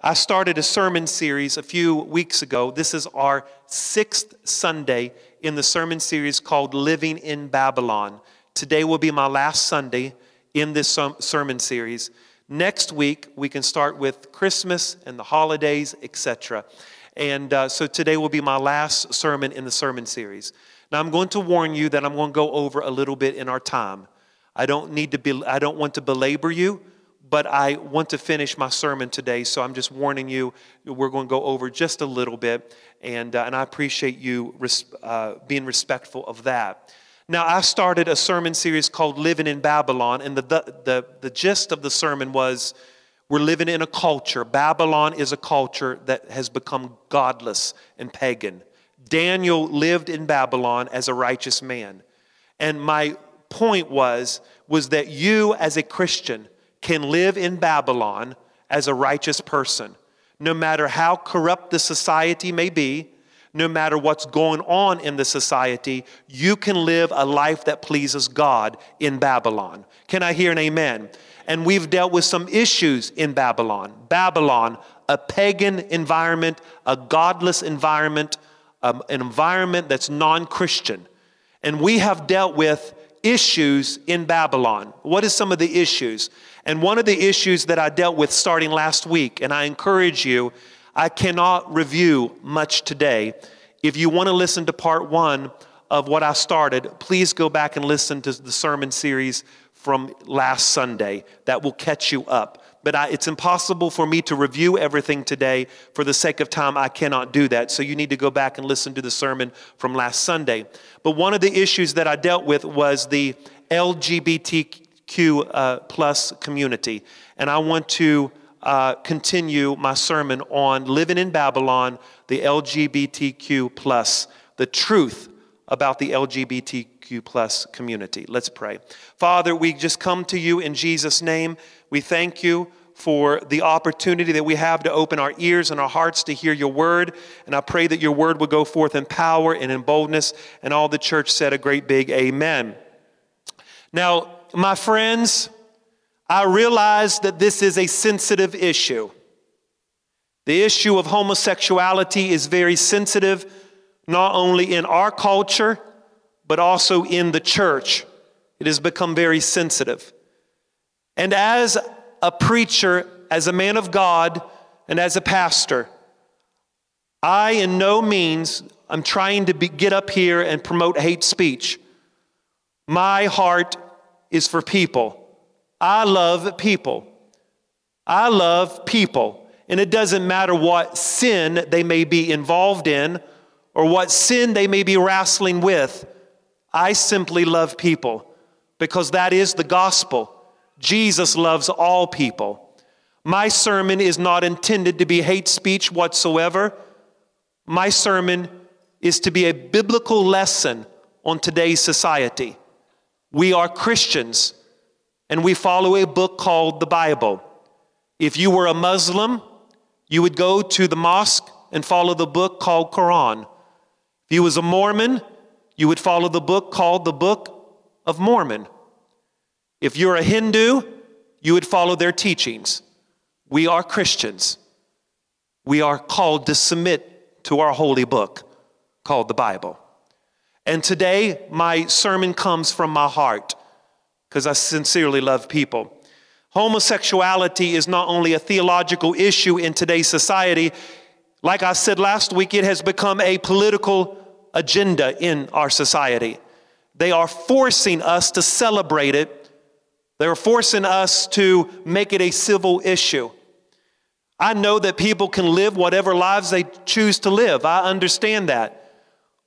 I started a sermon series a few weeks ago. This is our sixth Sunday in the sermon series called Living in Babylon. Today will be my last Sunday in this sermon series. Next week, we can start with Christmas and the holidays, etc. And uh, so today will be my last sermon in the sermon series. Now, I'm going to warn you that I'm going to go over a little bit in our time. I don't need to be, I don't want to belabor you but I want to finish my sermon today, so I'm just warning you. We're going to go over just a little bit, and, uh, and I appreciate you res- uh, being respectful of that. Now, I started a sermon series called Living in Babylon, and the, the, the, the gist of the sermon was we're living in a culture. Babylon is a culture that has become godless and pagan. Daniel lived in Babylon as a righteous man. And my point was, was that you as a Christian, can live in Babylon as a righteous person, no matter how corrupt the society may be, no matter what's going on in the society, you can live a life that pleases God in Babylon. Can I hear an amen? And we've dealt with some issues in Babylon. Babylon, a pagan environment, a godless environment, um, an environment that's non Christian. And we have dealt with issues in Babylon. What is some of the issues? And one of the issues that I dealt with starting last week, and I encourage you, I cannot review much today. If you want to listen to part one of what I started, please go back and listen to the sermon series from last Sunday. That will catch you up. But I, it's impossible for me to review everything today. For the sake of time, I cannot do that. So you need to go back and listen to the sermon from last Sunday. But one of the issues that I dealt with was the LGBT Q uh, plus community. And I want to uh, continue my sermon on living in Babylon, the LGBTQ plus, the truth about the LGBTQ plus community. Let's pray. Father, we just come to you in Jesus' name. We thank you for the opportunity that we have to open our ears and our hearts to hear your word. And I pray that your word will go forth in power and in boldness. And all the church said a great big amen. Now, my friends, I realize that this is a sensitive issue. The issue of homosexuality is very sensitive, not only in our culture, but also in the church. It has become very sensitive. And as a preacher, as a man of God, and as a pastor, I in no means am trying to be, get up here and promote hate speech. My heart is for people. I love people. I love people. And it doesn't matter what sin they may be involved in or what sin they may be wrestling with. I simply love people because that is the gospel. Jesus loves all people. My sermon is not intended to be hate speech whatsoever. My sermon is to be a biblical lesson on today's society. We are Christians and we follow a book called the Bible. If you were a Muslim, you would go to the mosque and follow the book called Quran. If you was a Mormon, you would follow the book called the Book of Mormon. If you're a Hindu, you would follow their teachings. We are Christians. We are called to submit to our holy book called the Bible. And today, my sermon comes from my heart because I sincerely love people. Homosexuality is not only a theological issue in today's society, like I said last week, it has become a political agenda in our society. They are forcing us to celebrate it, they're forcing us to make it a civil issue. I know that people can live whatever lives they choose to live. I understand that.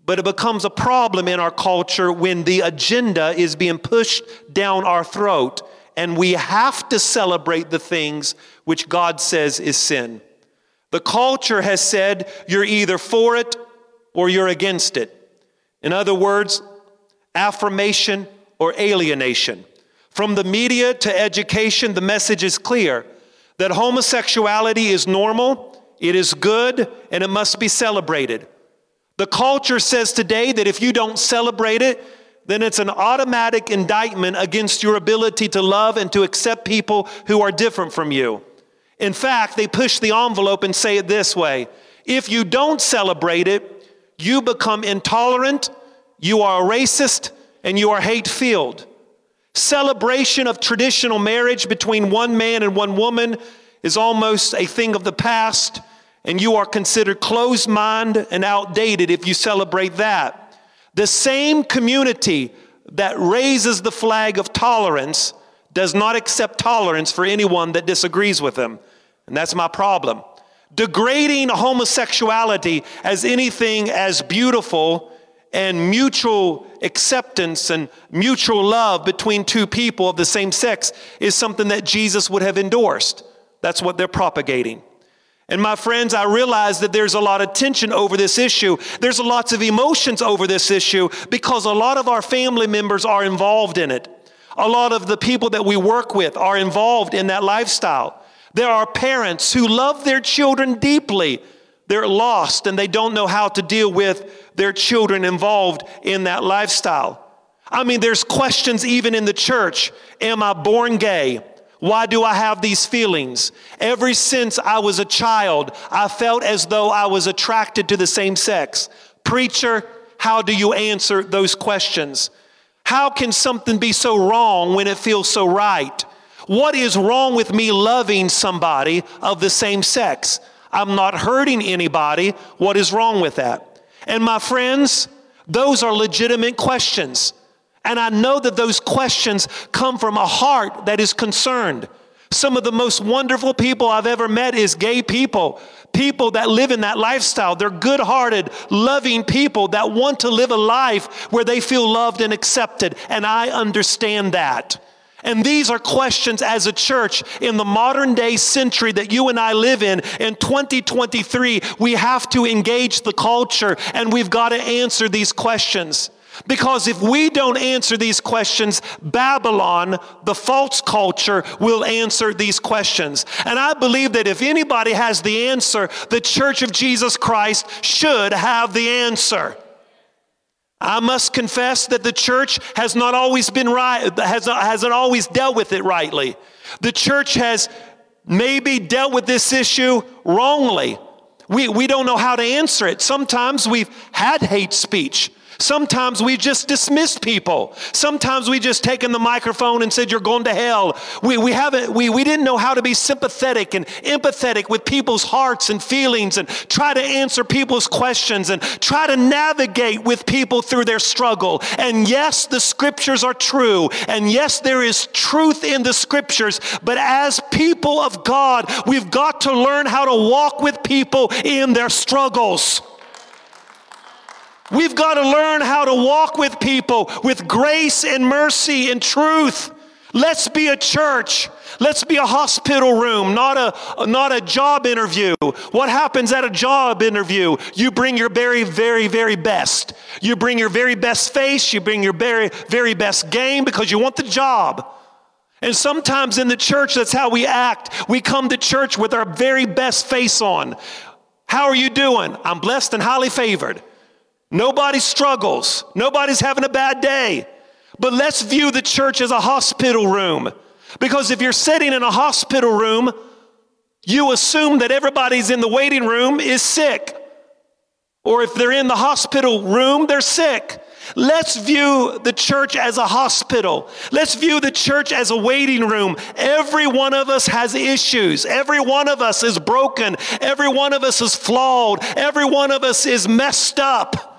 But it becomes a problem in our culture when the agenda is being pushed down our throat and we have to celebrate the things which God says is sin. The culture has said you're either for it or you're against it. In other words, affirmation or alienation. From the media to education, the message is clear that homosexuality is normal, it is good, and it must be celebrated. The culture says today that if you don't celebrate it, then it's an automatic indictment against your ability to love and to accept people who are different from you. In fact, they push the envelope and say it this way if you don't celebrate it, you become intolerant, you are a racist, and you are hate filled. Celebration of traditional marriage between one man and one woman is almost a thing of the past, and you are considered closed minded and outdated if you celebrate that. The same community that raises the flag of tolerance does not accept tolerance for anyone that disagrees with them. And that's my problem. Degrading homosexuality as anything as beautiful and mutual acceptance and mutual love between two people of the same sex is something that Jesus would have endorsed. That's what they're propagating. And my friends, I realize that there's a lot of tension over this issue. There's lots of emotions over this issue because a lot of our family members are involved in it. A lot of the people that we work with are involved in that lifestyle. There are parents who love their children deeply. They're lost and they don't know how to deal with their children involved in that lifestyle. I mean, there's questions even in the church Am I born gay? Why do I have these feelings? Ever since I was a child, I felt as though I was attracted to the same sex. Preacher, how do you answer those questions? How can something be so wrong when it feels so right? What is wrong with me loving somebody of the same sex? I'm not hurting anybody. What is wrong with that? And my friends, those are legitimate questions. And I know that those questions come from a heart that is concerned. Some of the most wonderful people I've ever met is gay people. People that live in that lifestyle. They're good hearted, loving people that want to live a life where they feel loved and accepted. And I understand that. And these are questions as a church in the modern day century that you and I live in. In 2023, we have to engage the culture and we've got to answer these questions. Because if we don't answer these questions, Babylon, the false culture, will answer these questions. And I believe that if anybody has the answer, the Church of Jesus Christ should have the answer. I must confess that the church has not always been right, has, hasn't always dealt with it rightly. The church has maybe dealt with this issue wrongly. We, we don't know how to answer it. Sometimes we've had hate speech. Sometimes we just dismissed people. Sometimes we just taken the microphone and said, You're going to hell. We, we, haven't, we, we didn't know how to be sympathetic and empathetic with people's hearts and feelings and try to answer people's questions and try to navigate with people through their struggle. And yes, the scriptures are true. And yes, there is truth in the scriptures. But as people of God, we've got to learn how to walk with people in their struggles. We've got to learn how to walk with people with grace and mercy and truth. Let's be a church. Let's be a hospital room, not a, not a job interview. What happens at a job interview? You bring your very, very, very best. You bring your very best face. You bring your very, very best game because you want the job. And sometimes in the church, that's how we act. We come to church with our very best face on. How are you doing? I'm blessed and highly favored. Nobody struggles. Nobody's having a bad day. But let's view the church as a hospital room. Because if you're sitting in a hospital room, you assume that everybody's in the waiting room is sick. Or if they're in the hospital room, they're sick. Let's view the church as a hospital. Let's view the church as a waiting room. Every one of us has issues. Every one of us is broken. Every one of us is flawed. Every one of us is messed up.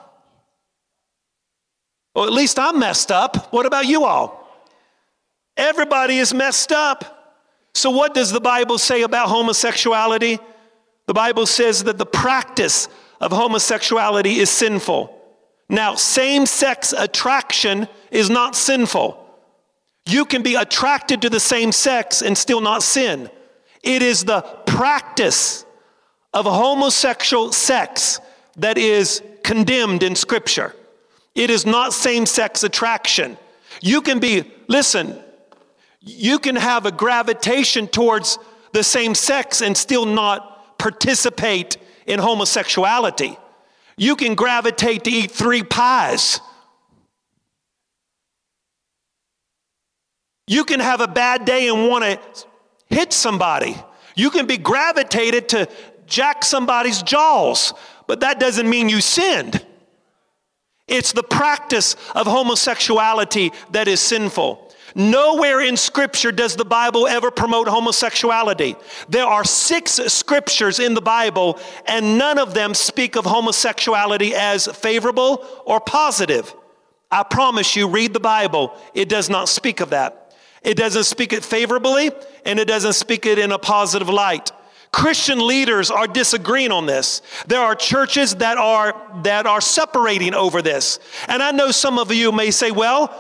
Well, at least I'm messed up. What about you all? Everybody is messed up. So, what does the Bible say about homosexuality? The Bible says that the practice of homosexuality is sinful. Now, same sex attraction is not sinful. You can be attracted to the same sex and still not sin. It is the practice of homosexual sex that is condemned in Scripture. It is not same sex attraction. You can be, listen, you can have a gravitation towards the same sex and still not participate in homosexuality. You can gravitate to eat three pies. You can have a bad day and want to hit somebody. You can be gravitated to jack somebody's jaws, but that doesn't mean you sinned. It's the practice of homosexuality that is sinful. Nowhere in Scripture does the Bible ever promote homosexuality. There are six scriptures in the Bible, and none of them speak of homosexuality as favorable or positive. I promise you, read the Bible, it does not speak of that. It doesn't speak it favorably, and it doesn't speak it in a positive light. Christian leaders are disagreeing on this. There are churches that are that are separating over this. And I know some of you may say, well,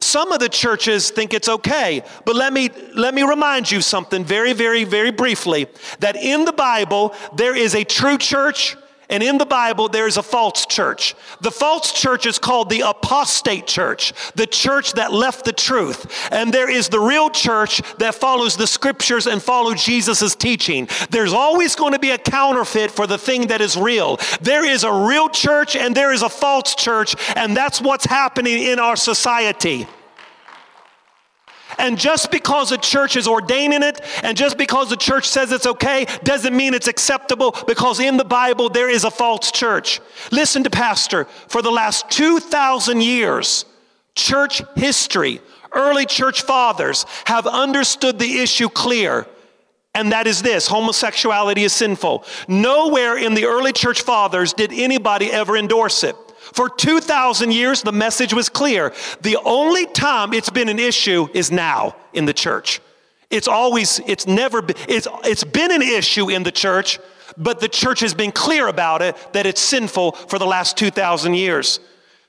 some of the churches think it's okay, but let me let me remind you something very very very briefly that in the Bible there is a true church and in the Bible, there is a false church. The false church is called the apostate church, the church that left the truth. And there is the real church that follows the scriptures and follows Jesus' teaching. There's always going to be a counterfeit for the thing that is real. There is a real church and there is a false church, and that's what's happening in our society. And just because a church is ordaining it, and just because the church says it's okay, doesn't mean it's acceptable because in the Bible there is a false church. Listen to Pastor, for the last 2,000 years, church history, early church fathers have understood the issue clear. And that is this homosexuality is sinful. Nowhere in the early church fathers did anybody ever endorse it. For 2,000 years, the message was clear. The only time it's been an issue is now in the church. It's always, it's never, it's, it's been an issue in the church, but the church has been clear about it that it's sinful for the last 2,000 years.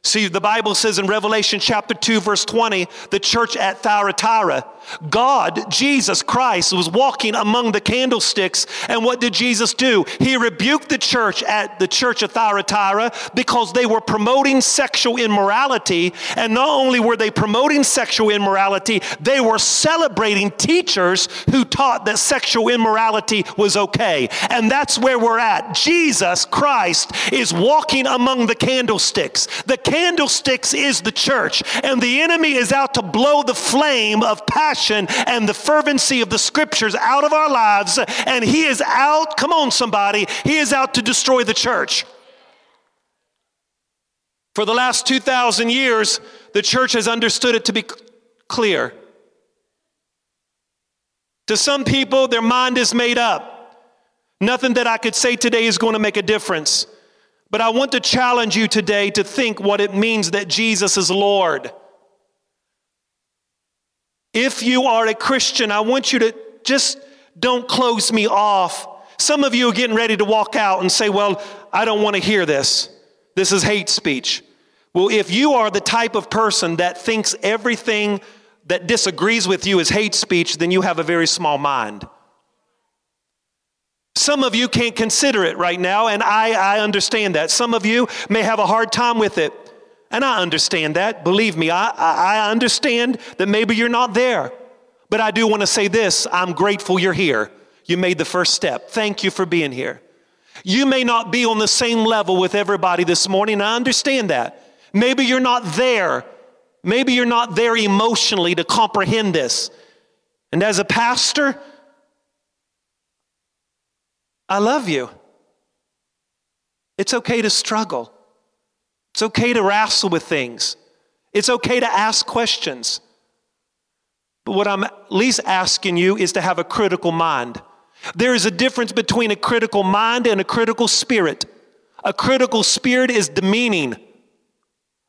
See, the Bible says in Revelation chapter 2, verse 20, the church at Thyatira, God, Jesus Christ, was walking among the candlesticks. And what did Jesus do? He rebuked the church at the church of Thyatira because they were promoting sexual immorality. And not only were they promoting sexual immorality, they were celebrating teachers who taught that sexual immorality was okay. And that's where we're at. Jesus Christ is walking among the candlesticks. The candlesticks is the church, and the enemy is out to blow the flame of passion and the fervency of the scriptures out of our lives, and he is out, come on, somebody, he is out to destroy the church. For the last 2,000 years, the church has understood it to be clear. To some people, their mind is made up. Nothing that I could say today is going to make a difference. But I want to challenge you today to think what it means that Jesus is Lord. If you are a Christian, I want you to just don't close me off. Some of you are getting ready to walk out and say, Well, I don't want to hear this. This is hate speech. Well, if you are the type of person that thinks everything that disagrees with you is hate speech, then you have a very small mind. Some of you can't consider it right now, and I, I understand that. Some of you may have a hard time with it, and I understand that. Believe me, I, I understand that maybe you're not there. But I do want to say this I'm grateful you're here. You made the first step. Thank you for being here. You may not be on the same level with everybody this morning. I understand that. Maybe you're not there. Maybe you're not there emotionally to comprehend this. And as a pastor, I love you. It's okay to struggle. It's okay to wrestle with things. It's okay to ask questions. But what I'm at least asking you is to have a critical mind. There is a difference between a critical mind and a critical spirit. A critical spirit is demeaning,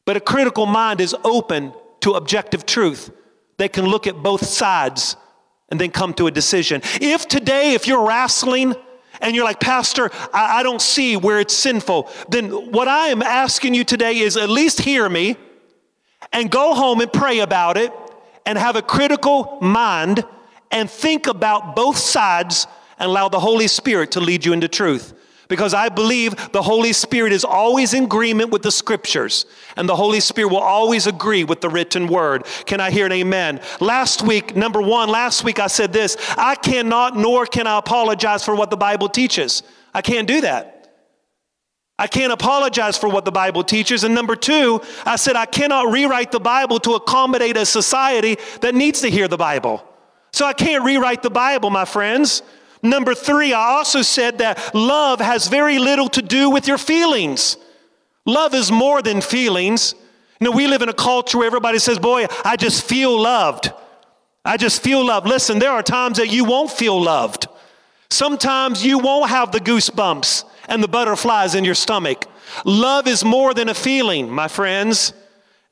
but a critical mind is open to objective truth. They can look at both sides and then come to a decision. If today, if you're wrestling and you're like, Pastor, I, I don't see where it's sinful, then what I am asking you today is at least hear me and go home and pray about it and have a critical mind and think about both sides and allow the Holy Spirit to lead you into truth because I believe the Holy Spirit is always in agreement with the scriptures, and the Holy Spirit will always agree with the written word. Can I hear an amen? Last week, number one, last week I said this I cannot nor can I apologize for what the Bible teaches. I can't do that. I can't apologize for what the Bible teaches. And number two, I said I cannot rewrite the Bible to accommodate a society that needs to hear the Bible. So I can't rewrite the Bible, my friends. Number three, I also said that love has very little to do with your feelings. Love is more than feelings. You know, we live in a culture where everybody says, Boy, I just feel loved. I just feel loved. Listen, there are times that you won't feel loved. Sometimes you won't have the goosebumps and the butterflies in your stomach. Love is more than a feeling, my friends.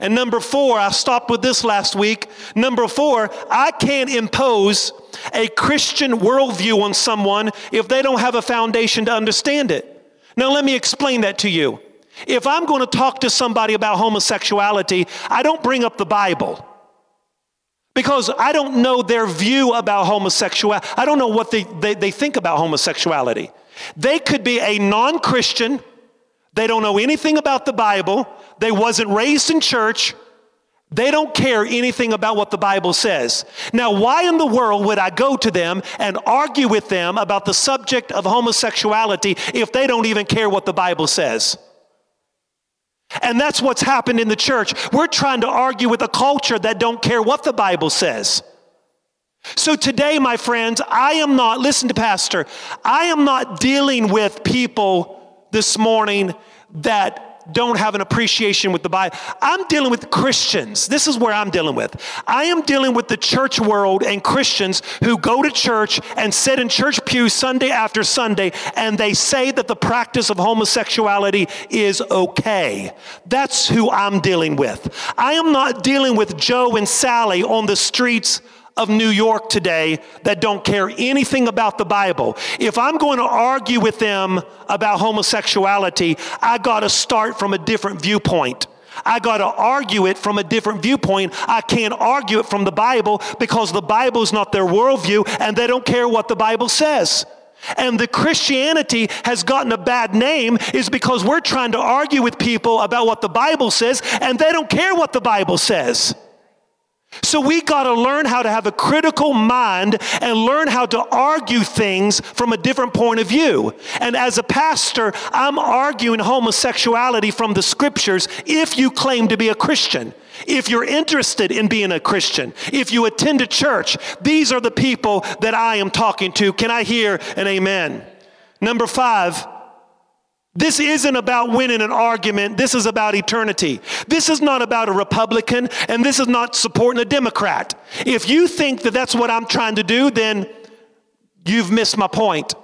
And number four, I stopped with this last week. Number four, I can't impose a Christian worldview on someone if they don't have a foundation to understand it. Now, let me explain that to you. If I'm going to talk to somebody about homosexuality, I don't bring up the Bible because I don't know their view about homosexuality. I don't know what they, they, they think about homosexuality. They could be a non Christian, they don't know anything about the Bible, they wasn't raised in church, they don't care anything about what the Bible says. Now, why in the world would I go to them and argue with them about the subject of homosexuality if they don't even care what the Bible says? And that's what's happened in the church. We're trying to argue with a culture that don't care what the Bible says. So today, my friends, I am not, listen to Pastor, I am not dealing with people this morning that don't have an appreciation with the Bible. I'm dealing with Christians. This is where I'm dealing with. I am dealing with the church world and Christians who go to church and sit in church pews Sunday after Sunday and they say that the practice of homosexuality is okay. That's who I'm dealing with. I am not dealing with Joe and Sally on the streets of New York today that don't care anything about the Bible. If I'm going to argue with them about homosexuality, I got to start from a different viewpoint. I got to argue it from a different viewpoint. I can't argue it from the Bible because the Bible is not their worldview and they don't care what the Bible says. And the Christianity has gotten a bad name is because we're trying to argue with people about what the Bible says and they don't care what the Bible says. So we got to learn how to have a critical mind and learn how to argue things from a different point of view. And as a pastor, I'm arguing homosexuality from the scriptures if you claim to be a Christian. If you're interested in being a Christian, if you attend a church, these are the people that I am talking to. Can I hear an amen? Number five, this isn't about winning an argument. This is about eternity. This is not about a Republican, and this is not supporting a Democrat. If you think that that's what I'm trying to do, then you've missed my point.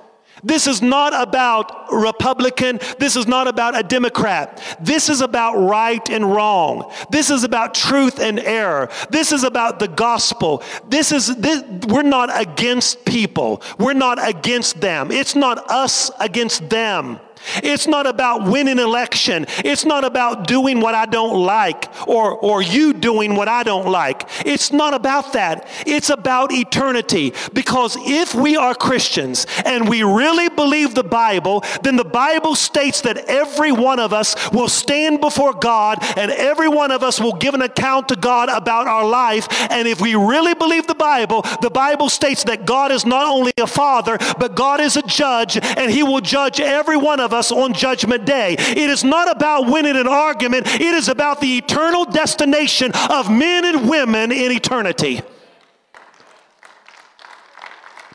This is not about Republican. This is not about a Democrat. This is about right and wrong. This is about truth and error. This is about the gospel. This is, this, we're not against people. We're not against them. It's not us against them. It's not about winning election. It's not about doing what I don't like or, or you doing what I don't like. It's not about that. It's about eternity. Because if we are Christians and we really believe the Bible, then the Bible states that every one of us will stand before God and every one of us will give an account to God about our life. And if we really believe the Bible, the Bible states that God is not only a father, but God is a judge and he will judge every one of us us on Judgment Day. It is not about winning an argument, it is about the eternal destination of men and women in eternity.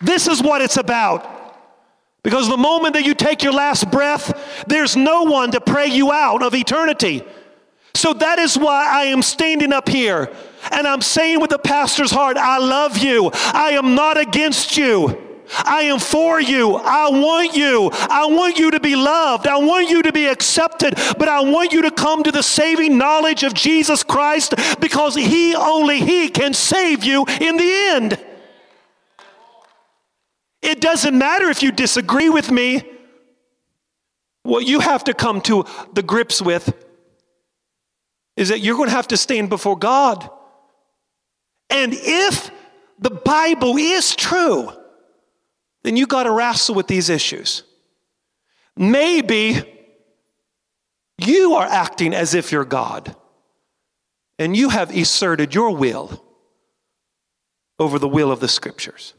This is what it's about. Because the moment that you take your last breath, there's no one to pray you out of eternity. So that is why I am standing up here and I'm saying with the pastor's heart, I love you. I am not against you. I am for you. I want you. I want you to be loved. I want you to be accepted. But I want you to come to the saving knowledge of Jesus Christ because He, only He, can save you in the end. It doesn't matter if you disagree with me. What you have to come to the grips with is that you're going to have to stand before God. And if the Bible is true, then you got to wrestle with these issues. Maybe you are acting as if you're God and you have asserted your will over the will of the scriptures.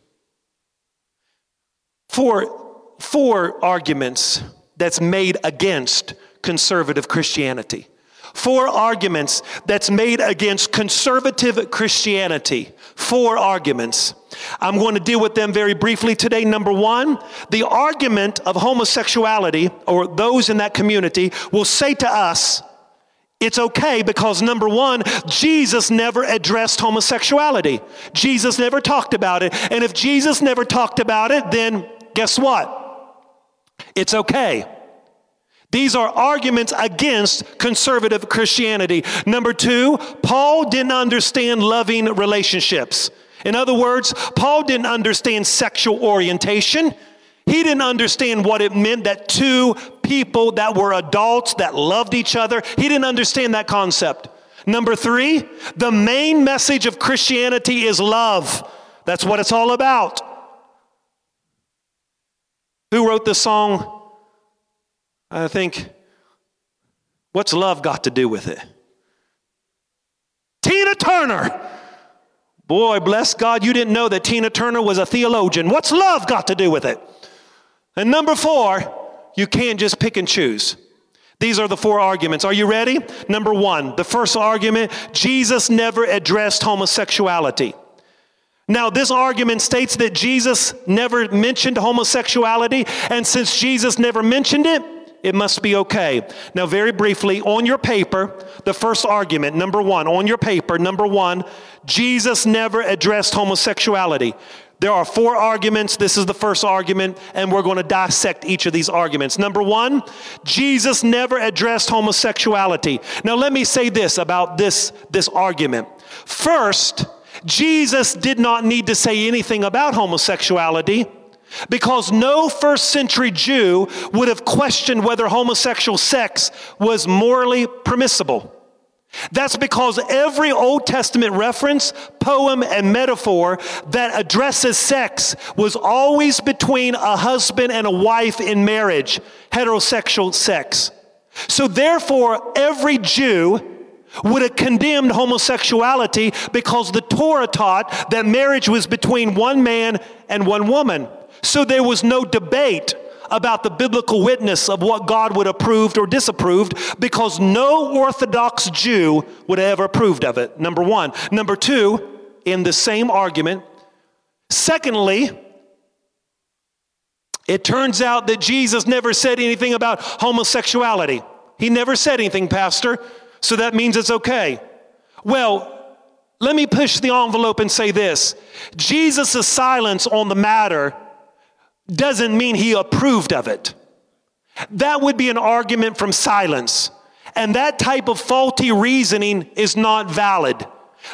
Four, four arguments that's made against conservative Christianity. Four arguments that's made against conservative Christianity. Four arguments. I'm going to deal with them very briefly today. Number one, the argument of homosexuality, or those in that community, will say to us, it's okay because number one, Jesus never addressed homosexuality. Jesus never talked about it. And if Jesus never talked about it, then guess what? It's okay. These are arguments against conservative Christianity. Number two, Paul didn't understand loving relationships. In other words, Paul didn't understand sexual orientation. He didn't understand what it meant that two people that were adults that loved each other, he didn't understand that concept. Number three, the main message of Christianity is love. That's what it's all about. Who wrote the song? I think, what's love got to do with it? Tina Turner. Boy, bless God, you didn't know that Tina Turner was a theologian. What's love got to do with it? And number four, you can't just pick and choose. These are the four arguments. Are you ready? Number one, the first argument Jesus never addressed homosexuality. Now, this argument states that Jesus never mentioned homosexuality, and since Jesus never mentioned it, it must be okay. Now, very briefly, on your paper, the first argument, number one, on your paper, number one, Jesus never addressed homosexuality. There are four arguments. This is the first argument, and we're going to dissect each of these arguments. Number one, Jesus never addressed homosexuality. Now, let me say this about this, this argument. First, Jesus did not need to say anything about homosexuality because no first century Jew would have questioned whether homosexual sex was morally permissible. That's because every Old Testament reference, poem, and metaphor that addresses sex was always between a husband and a wife in marriage, heterosexual sex. So, therefore, every Jew would have condemned homosexuality because the Torah taught that marriage was between one man and one woman. So, there was no debate about the biblical witness of what God would approved or disapproved because no Orthodox Jew would have ever approved of it. Number one. Number two, in the same argument. Secondly, it turns out that Jesus never said anything about homosexuality. He never said anything, Pastor, so that means it's okay. Well, let me push the envelope and say this Jesus' silence on the matter doesn't mean he approved of it. That would be an argument from silence. And that type of faulty reasoning is not valid.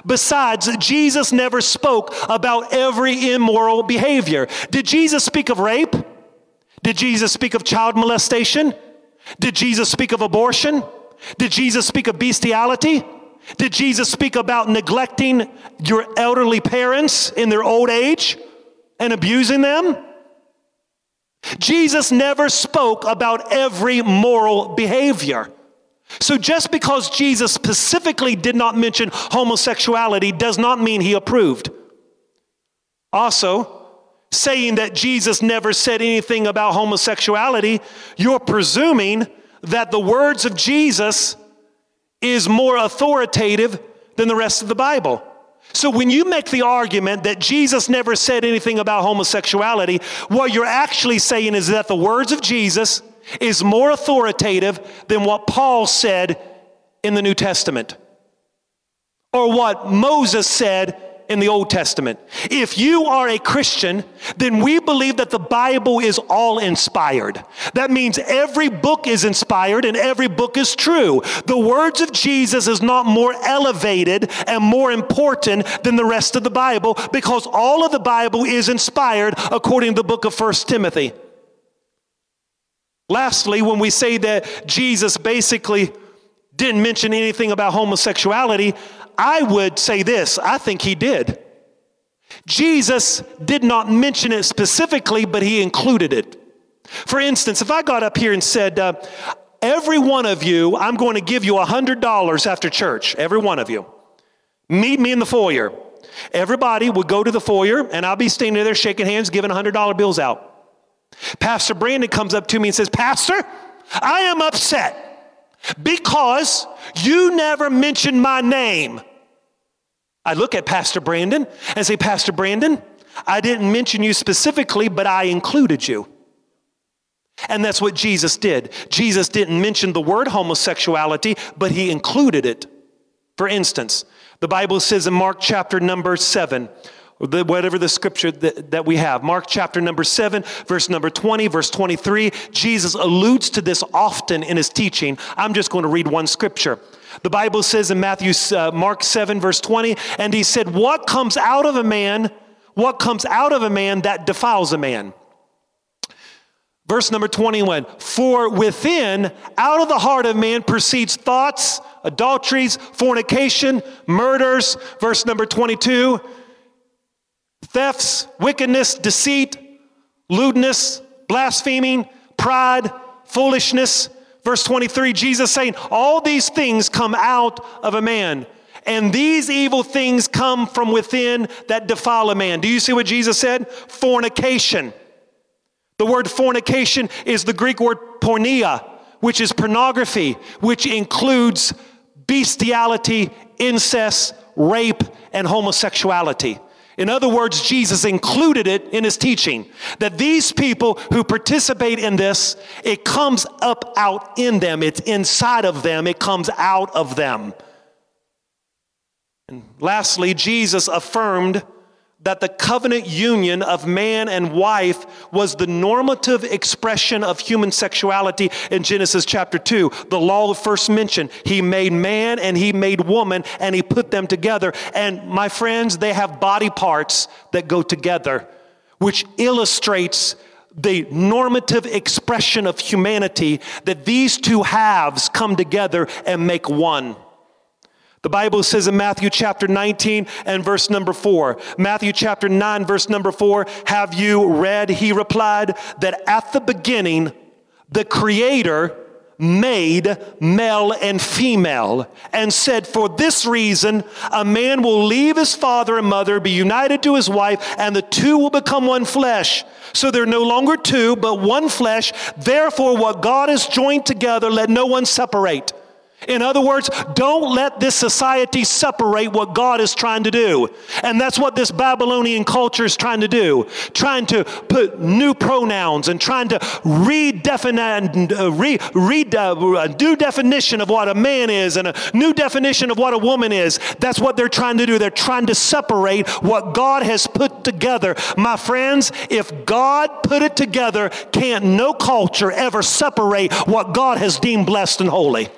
Besides, Jesus never spoke about every immoral behavior. Did Jesus speak of rape? Did Jesus speak of child molestation? Did Jesus speak of abortion? Did Jesus speak of bestiality? Did Jesus speak about neglecting your elderly parents in their old age and abusing them? Jesus never spoke about every moral behavior. So just because Jesus specifically did not mention homosexuality does not mean he approved. Also, saying that Jesus never said anything about homosexuality, you're presuming that the words of Jesus is more authoritative than the rest of the Bible. So when you make the argument that Jesus never said anything about homosexuality, what you're actually saying is that the words of Jesus is more authoritative than what Paul said in the New Testament or what Moses said in the Old Testament. If you are a Christian, then we believe that the Bible is all inspired. That means every book is inspired and every book is true. The words of Jesus is not more elevated and more important than the rest of the Bible because all of the Bible is inspired according to the book of First Timothy. Lastly, when we say that Jesus basically didn't mention anything about homosexuality, I would say this I think he did. Jesus did not mention it specifically, but he included it. For instance, if I got up here and said, uh, Every one of you, I'm going to give you $100 after church, every one of you. Meet me in the foyer. Everybody would go to the foyer, and I'll be standing there shaking hands, giving $100 bills out. Pastor Brandon comes up to me and says, Pastor, I am upset Because you never mentioned my name. I look at Pastor Brandon and say, Pastor Brandon, I didn't mention you specifically, but I included you. And that's what Jesus did. Jesus didn't mention the word homosexuality, but he included it. For instance, the Bible says in Mark chapter number seven, the, whatever the scripture that, that we have. Mark chapter number 7, verse number 20, verse 23. Jesus alludes to this often in his teaching. I'm just going to read one scripture. The Bible says in Matthew, uh, Mark 7, verse 20, and he said, What comes out of a man, what comes out of a man that defiles a man? Verse number 21 For within, out of the heart of man proceeds thoughts, adulteries, fornication, murders. Verse number 22 thefts, wickedness, deceit, lewdness, blaspheming, pride, foolishness. Verse 23, Jesus saying, All these things come out of a man. And these evil things come from within that defile a man. Do you see what Jesus said? Fornication. The word fornication is the Greek word porneia, which is pornography, which includes bestiality, incest, rape, and homosexuality. In other words, Jesus included it in his teaching that these people who participate in this, it comes up out in them, it's inside of them, it comes out of them. And lastly, Jesus affirmed that the covenant union of man and wife was the normative expression of human sexuality in Genesis chapter 2. The law of first mentioned, he made man and he made woman and he put them together. And my friends, they have body parts that go together, which illustrates the normative expression of humanity that these two halves come together and make one. The Bible says in Matthew chapter 19 and verse number 4, Matthew chapter 9, verse number 4, have you read? He replied, that at the beginning, the Creator made male and female and said, For this reason, a man will leave his father and mother, be united to his wife, and the two will become one flesh. So they're no longer two, but one flesh. Therefore, what God has joined together, let no one separate. In other words, don't let this society separate what God is trying to do. And that's what this Babylonian culture is trying to do. Trying to put new pronouns and trying to redefine, uh, re, uh, a new definition of what a man is and a new definition of what a woman is. That's what they're trying to do. They're trying to separate what God has put together. My friends, if God put it together, can't no culture ever separate what God has deemed blessed and holy.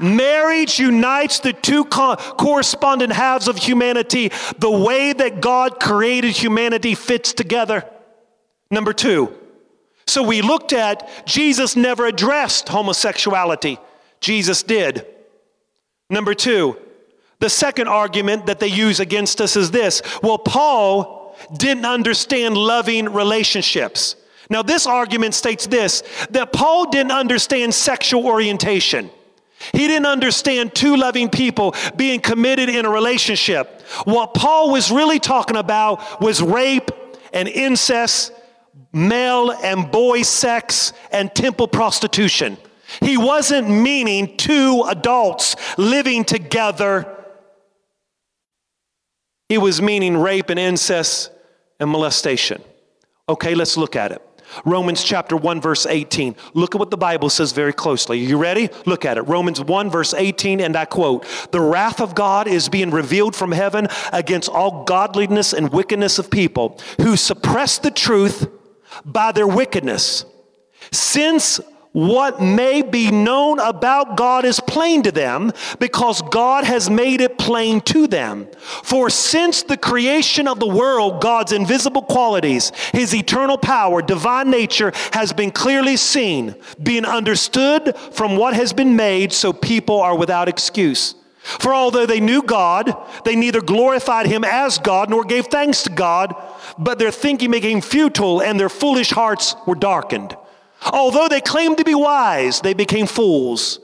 Marriage unites the two co- correspondent halves of humanity. The way that God created humanity fits together. Number two, so we looked at Jesus never addressed homosexuality. Jesus did. Number two, the second argument that they use against us is this well, Paul didn't understand loving relationships. Now, this argument states this that Paul didn't understand sexual orientation. He didn't understand two loving people being committed in a relationship. What Paul was really talking about was rape and incest, male and boy sex, and temple prostitution. He wasn't meaning two adults living together. He was meaning rape and incest and molestation. Okay, let's look at it. Romans chapter 1, verse 18. Look at what the Bible says very closely. You ready? Look at it. Romans 1, verse 18, and I quote The wrath of God is being revealed from heaven against all godliness and wickedness of people who suppress the truth by their wickedness. Since what may be known about God is plain to them because God has made it plain to them. For since the creation of the world, God's invisible qualities, his eternal power, divine nature has been clearly seen, being understood from what has been made, so people are without excuse. For although they knew God, they neither glorified him as God nor gave thanks to God, but their thinking became futile and their foolish hearts were darkened. Although they claimed to be wise, they became fools.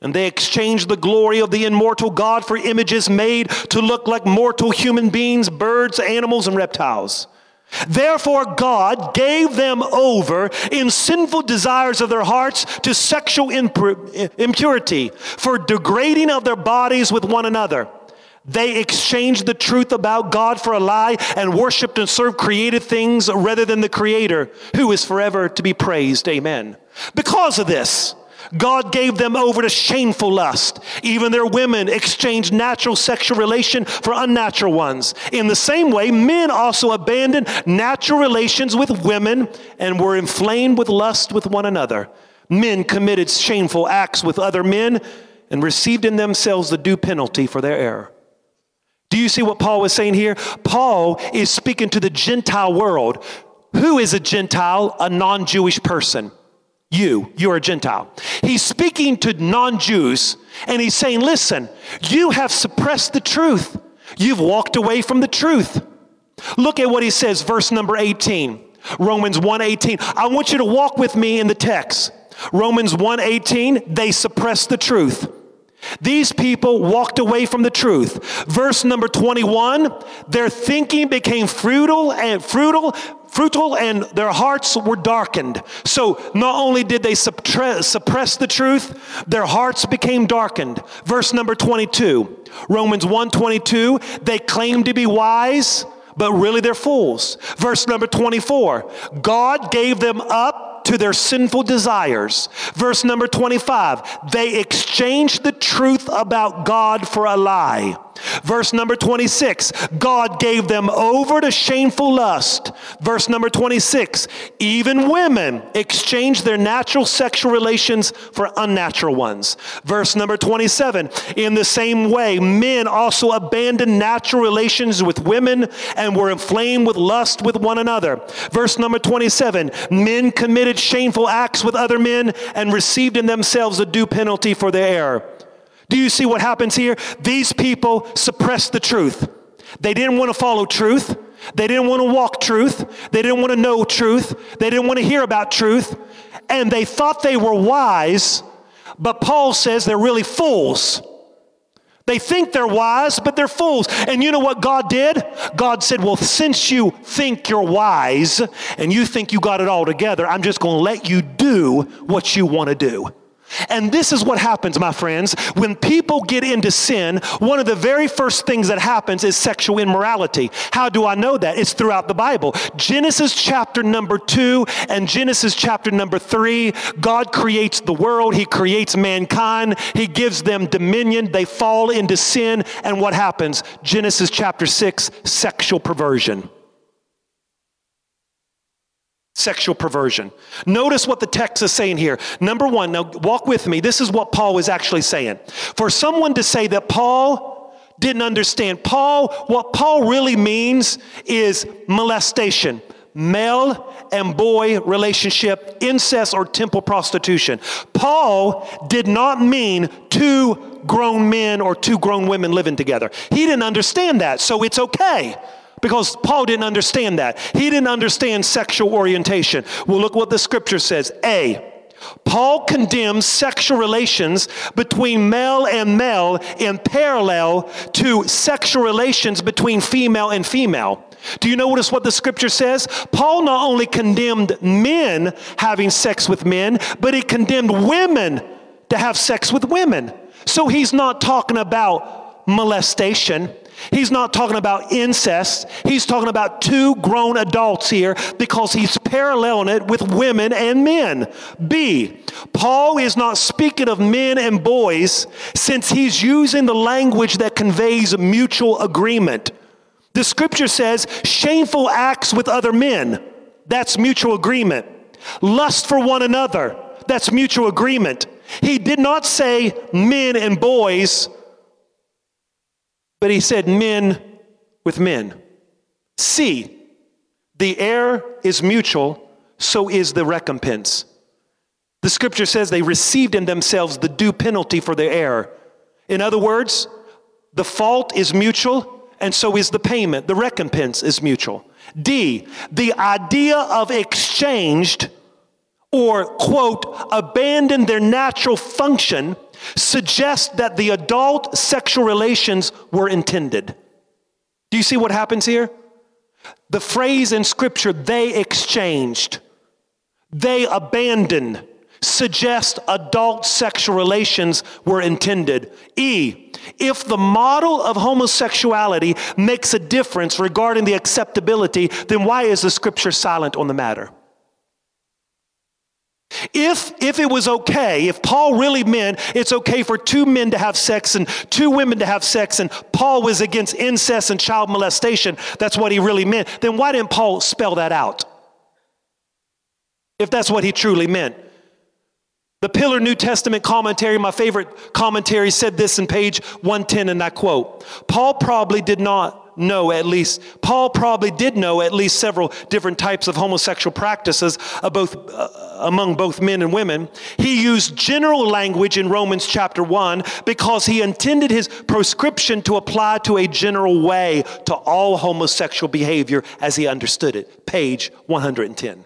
And they exchanged the glory of the immortal God for images made to look like mortal human beings, birds, animals, and reptiles. Therefore, God gave them over in sinful desires of their hearts to sexual impurity, for degrading of their bodies with one another. They exchanged the truth about God for a lie and worshiped and served created things rather than the Creator, who is forever to be praised. Amen. Because of this, God gave them over to shameful lust. Even their women exchanged natural sexual relation for unnatural ones. In the same way, men also abandoned natural relations with women and were inflamed with lust with one another. Men committed shameful acts with other men and received in themselves the due penalty for their error. Do you see what Paul was saying here? Paul is speaking to the Gentile world. Who is a Gentile? A non Jewish person. You, you're a Gentile. He's speaking to non Jews and he's saying, Listen, you have suppressed the truth. You've walked away from the truth. Look at what he says, verse number 18. Romans 1:18. I want you to walk with me in the text. Romans 1:18, they suppress the truth. These people walked away from the truth. Verse number 21, their thinking became fruitful and fruitful, fruitful and their hearts were darkened. So not only did they suppress the truth, their hearts became darkened. Verse number 22, Romans 1:22, they claim to be wise, but really they're fools. Verse number 24, God gave them up to their sinful desires. Verse number 25, they exchanged the truth about God for a lie. Verse number 26, God gave them over to shameful lust. Verse number 26, even women exchanged their natural sexual relations for unnatural ones. Verse number 27, in the same way, men also abandoned natural relations with women and were inflamed with lust with one another. Verse number 27, men committed shameful acts with other men and received in themselves a due penalty for their error. Do you see what happens here? These people suppressed the truth. They didn't want to follow truth. They didn't want to walk truth. They didn't want to know truth. They didn't want to hear about truth. And they thought they were wise, but Paul says they're really fools. They think they're wise, but they're fools. And you know what God did? God said, Well, since you think you're wise and you think you got it all together, I'm just going to let you do what you want to do. And this is what happens, my friends. When people get into sin, one of the very first things that happens is sexual immorality. How do I know that? It's throughout the Bible. Genesis chapter number two and Genesis chapter number three, God creates the world, He creates mankind, He gives them dominion, they fall into sin, and what happens? Genesis chapter six, sexual perversion sexual perversion. Notice what the text is saying here. Number one, now walk with me. This is what Paul was actually saying. For someone to say that Paul didn't understand, Paul, what Paul really means is molestation. Male and boy relationship, incest, or temple prostitution. Paul did not mean two grown men or two grown women living together. He didn't understand that, so it's okay because Paul didn't understand that. He didn't understand sexual orientation. Well, look what the scripture says. A, Paul condemns sexual relations between male and male in parallel to sexual relations between female and female. Do you notice what the scripture says? Paul not only condemned men having sex with men, but he condemned women to have sex with women. So he's not talking about molestation. He's not talking about incest. He's talking about two grown adults here because he's paralleling it with women and men. B, Paul is not speaking of men and boys since he's using the language that conveys mutual agreement. The scripture says shameful acts with other men. That's mutual agreement. Lust for one another. That's mutual agreement. He did not say men and boys but he said men with men. C, the error is mutual, so is the recompense. The scripture says they received in themselves the due penalty for their error. In other words, the fault is mutual, and so is the payment. The recompense is mutual. D, the idea of exchanged or, quote, abandon their natural function suggests that the adult sexual relations were intended. Do you see what happens here? The phrase in Scripture, they exchanged, they abandoned, suggest adult sexual relations were intended. E, if the model of homosexuality makes a difference regarding the acceptability, then why is the Scripture silent on the matter? If, if it was okay, if Paul really meant it's okay for two men to have sex and two women to have sex, and Paul was against incest and child molestation, that's what he really meant, then why didn't Paul spell that out? If that's what he truly meant. The Pillar New Testament commentary, my favorite commentary, said this in page 110, and I quote Paul probably did not know at least, Paul probably did know at least several different types of homosexual practices both, uh, among both men and women. He used general language in Romans chapter 1 because he intended his proscription to apply to a general way to all homosexual behavior as he understood it. Page 110.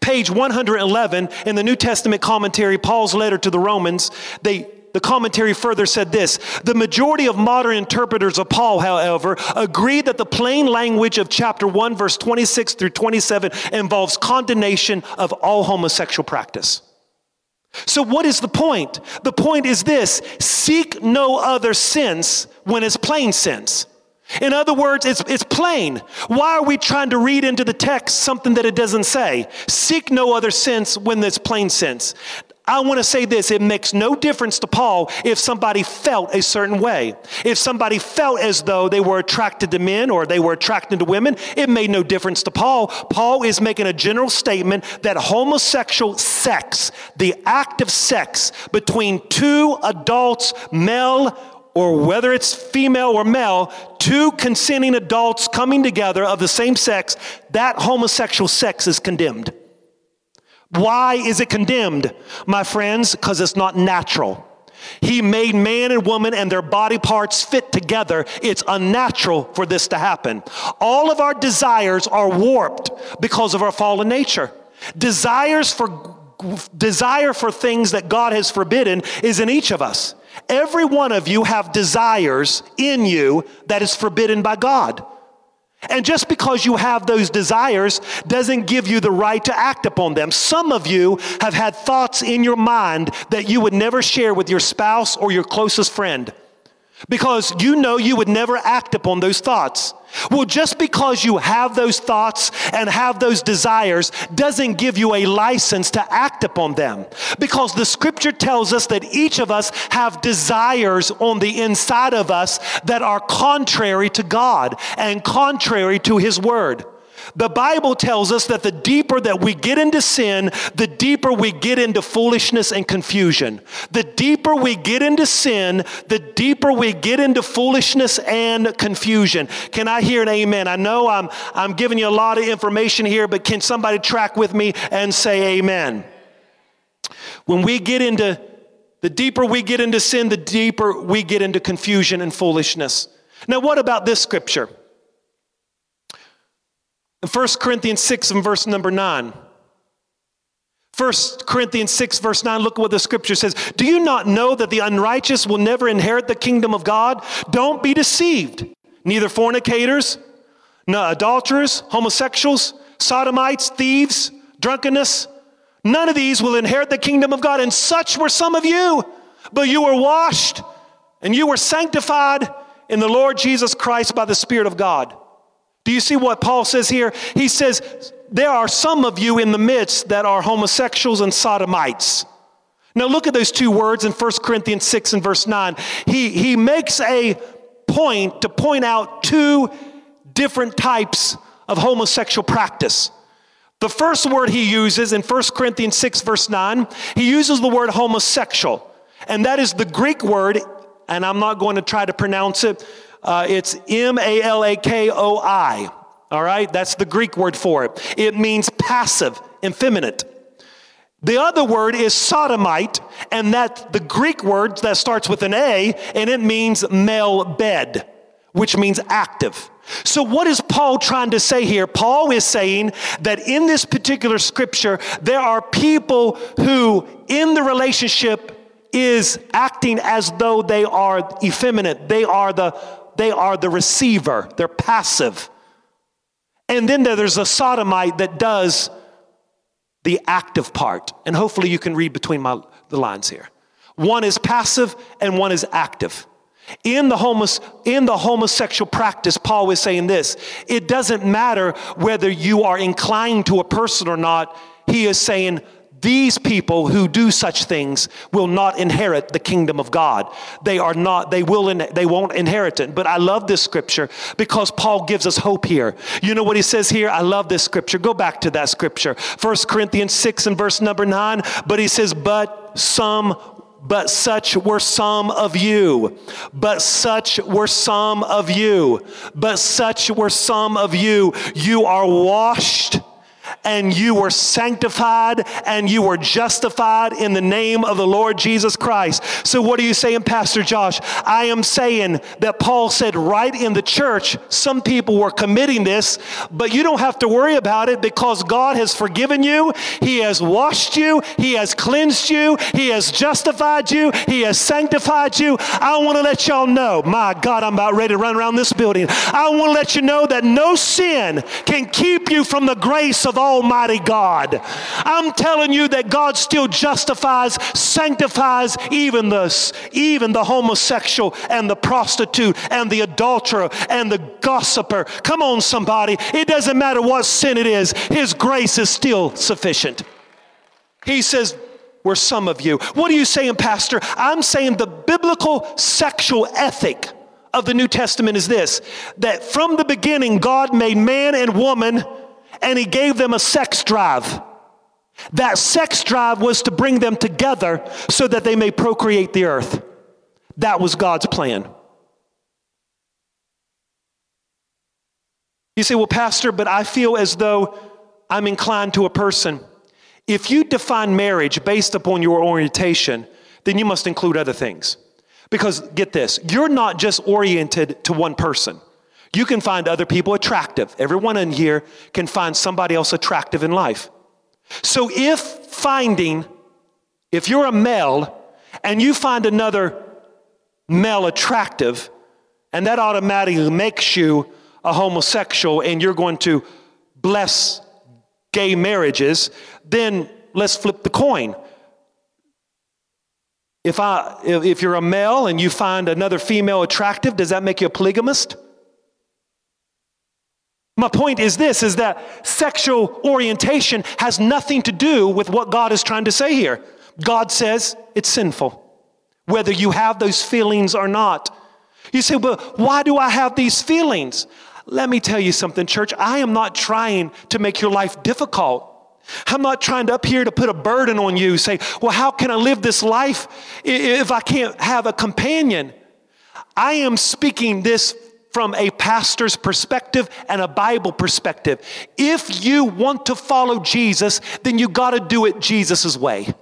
Page 111 in the New Testament commentary, Paul's letter to the Romans, they the commentary further said this The majority of modern interpreters of Paul, however, agree that the plain language of chapter 1, verse 26 through 27 involves condemnation of all homosexual practice. So, what is the point? The point is this seek no other sense when it's plain sense. In other words, it's, it's plain. Why are we trying to read into the text something that it doesn't say? Seek no other sense when it's plain sense. I want to say this it makes no difference to Paul if somebody felt a certain way. If somebody felt as though they were attracted to men or they were attracted to women, it made no difference to Paul. Paul is making a general statement that homosexual sex, the act of sex between two adults, male or whether it's female or male, two consenting adults coming together of the same sex, that homosexual sex is condemned. Why is it condemned, my friends? Because it's not natural. He made man and woman and their body parts fit together. It's unnatural for this to happen. All of our desires are warped because of our fallen nature. Desires for desire for things that God has forbidden is in each of us. Every one of you have desires in you that is forbidden by God. And just because you have those desires doesn't give you the right to act upon them. Some of you have had thoughts in your mind that you would never share with your spouse or your closest friend because you know you would never act upon those thoughts. Well, just because you have those thoughts and have those desires doesn't give you a license to act upon them. Because the scripture tells us that each of us have desires on the inside of us that are contrary to God and contrary to his word. The Bible tells us that the deeper that we get into sin, the deeper we get into foolishness and confusion. The deeper we get into sin, the deeper we get into foolishness and confusion. Can I hear an amen? I know I'm, I'm giving you a lot of information here, but can somebody track with me and say amen? When we get into the deeper we get into sin, the deeper we get into confusion and foolishness. Now, what about this scripture? In 1 Corinthians 6 and verse number 9. 1 Corinthians 6, verse 9, look at what the scripture says. Do you not know that the unrighteous will never inherit the kingdom of God? Don't be deceived. Neither fornicators, no adulterers, homosexuals, sodomites, thieves, drunkenness, none of these will inherit the kingdom of God. And such were some of you. But you were washed and you were sanctified in the Lord Jesus Christ by the Spirit of God. Do you see what Paul says here? He says, There are some of you in the midst that are homosexuals and sodomites. Now, look at those two words in 1 Corinthians 6 and verse 9. He, he makes a point to point out two different types of homosexual practice. The first word he uses in 1 Corinthians 6, verse 9, he uses the word homosexual. And that is the Greek word, and I'm not going to try to pronounce it, uh, it's M A L A K O I. All right, that's the Greek word for it. It means passive, effeminate. The other word is sodomite, and that the Greek word that starts with an A, and it means male bed, which means active. So, what is Paul trying to say here? Paul is saying that in this particular scripture, there are people who, in the relationship, is acting as though they are effeminate. They are the they are the receiver, they're passive. And then there's a sodomite that does the active part. And hopefully you can read between my, the lines here. One is passive and one is active. In the, homos, in the homosexual practice, Paul is saying this it doesn't matter whether you are inclined to a person or not. He is saying these people who do such things will not inherit the kingdom of God. They are not, they will, in, they won't inherit it. But I love this scripture because Paul gives us hope here. You know what he says here? I love this scripture. Go back to that scripture. First Corinthians 6 and verse number 9. But he says, but some but such were some of you. But such were some of you. But such were some of you. You are washed and you were sanctified and you were justified in the name of the Lord Jesus Christ. So, what are you saying, Pastor Josh? I am saying that Paul said right in the church, some people were committing this, but you don't have to worry about it because God has forgiven you, He has washed you, He has cleansed you, He has justified you, He has sanctified you. I want to let y'all know, my God, I'm about ready to run around this building. I want to let you know that no sin can keep you from the grace of Almighty God. I'm telling you that God still justifies, sanctifies even this, even the homosexual and the prostitute and the adulterer and the gossiper. Come on, somebody. It doesn't matter what sin it is, His grace is still sufficient. He says, we're some of you. What are you saying, Pastor? I'm saying the biblical sexual ethic of the New Testament is this that from the beginning, God made man and woman and he gave them a sex drive. That sex drive was to bring them together so that they may procreate the earth. That was God's plan. You say, well, Pastor, but I feel as though I'm inclined to a person. If you define marriage based upon your orientation, then you must include other things. Because get this, you're not just oriented to one person. You can find other people attractive. Everyone in here can find somebody else attractive in life. So if finding, if you're a male and you find another male attractive, and that automatically makes you a homosexual and you're going to bless gay marriages, then let's flip the coin. If, I, if you're a male and you find another female attractive, does that make you a polygamist? My point is this is that sexual orientation has nothing to do with what God is trying to say here. God says it's sinful, whether you have those feelings or not. You say, but why do I have these feelings? Let me tell you something, church. I am not trying to make your life difficult. I'm not trying to up here to put a burden on you, say, well, how can I live this life if I can't have a companion? I am speaking this from a pastor's perspective and a Bible perspective. If you want to follow Jesus, then you got to do it Jesus' way.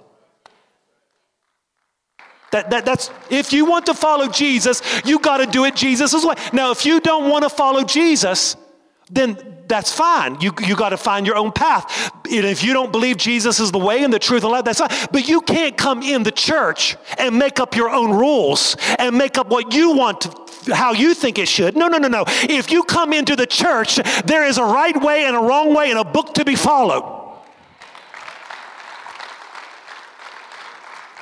That, that, that's if you want to follow Jesus, you got to do it Jesus' way. Now, if you don't want to follow Jesus, then that's fine. You, you got to find your own path. And if you don't believe Jesus is the way and the truth and life, that's fine. But you can't come in the church and make up your own rules and make up what you want to, how you think it should. No, no, no, no. If you come into the church, there is a right way and a wrong way and a book to be followed.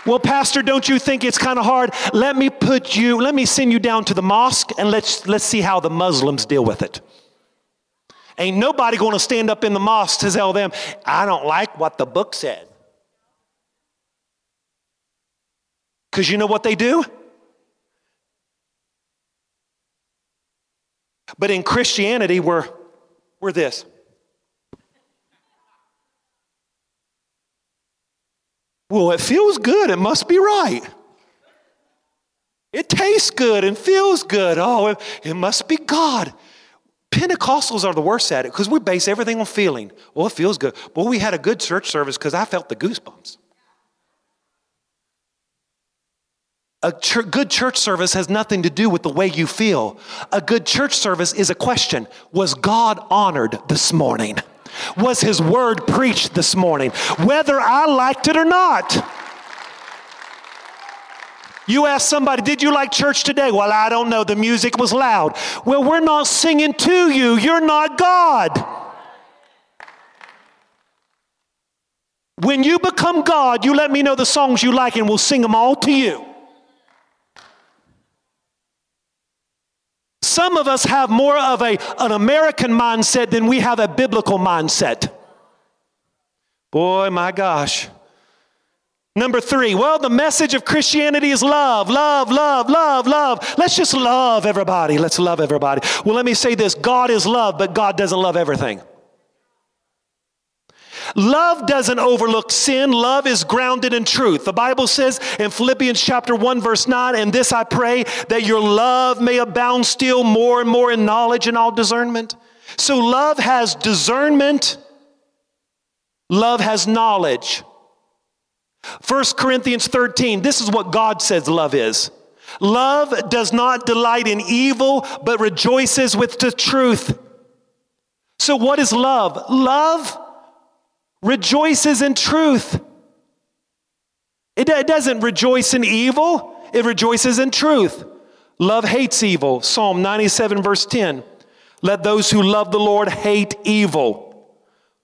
Well, Pastor, don't you think it's kind of hard? Let me put you, let me send you down to the mosque and let's, let's see how the Muslims deal with it. Ain't nobody going to stand up in the mosque to tell them, I don't like what the book said. Because you know what they do? But in Christianity, we're, we're this. Well, it feels good. It must be right. It tastes good and feels good. Oh, it, it must be God. Pentecostals are the worst at it because we base everything on feeling. Well, it feels good. Well, we had a good church service because I felt the goosebumps. A ch- good church service has nothing to do with the way you feel. A good church service is a question Was God honored this morning? Was His word preached this morning? Whether I liked it or not. You ask somebody, Did you like church today? Well, I don't know. The music was loud. Well, we're not singing to you. You're not God. When you become God, you let me know the songs you like and we'll sing them all to you. Some of us have more of a, an American mindset than we have a biblical mindset. Boy, my gosh. Number three, well, the message of Christianity is love, love, love, love, love. Let's just love everybody. Let's love everybody. Well, let me say this God is love, but God doesn't love everything. Love doesn't overlook sin. Love is grounded in truth. The Bible says in Philippians chapter 1 verse 9, and this I pray that your love may abound still more and more in knowledge and all discernment. So love has discernment. Love has knowledge. 1 Corinthians 13, this is what God says love is. Love does not delight in evil, but rejoices with the truth. So, what is love? Love rejoices in truth. It, it doesn't rejoice in evil, it rejoices in truth. Love hates evil. Psalm 97, verse 10. Let those who love the Lord hate evil,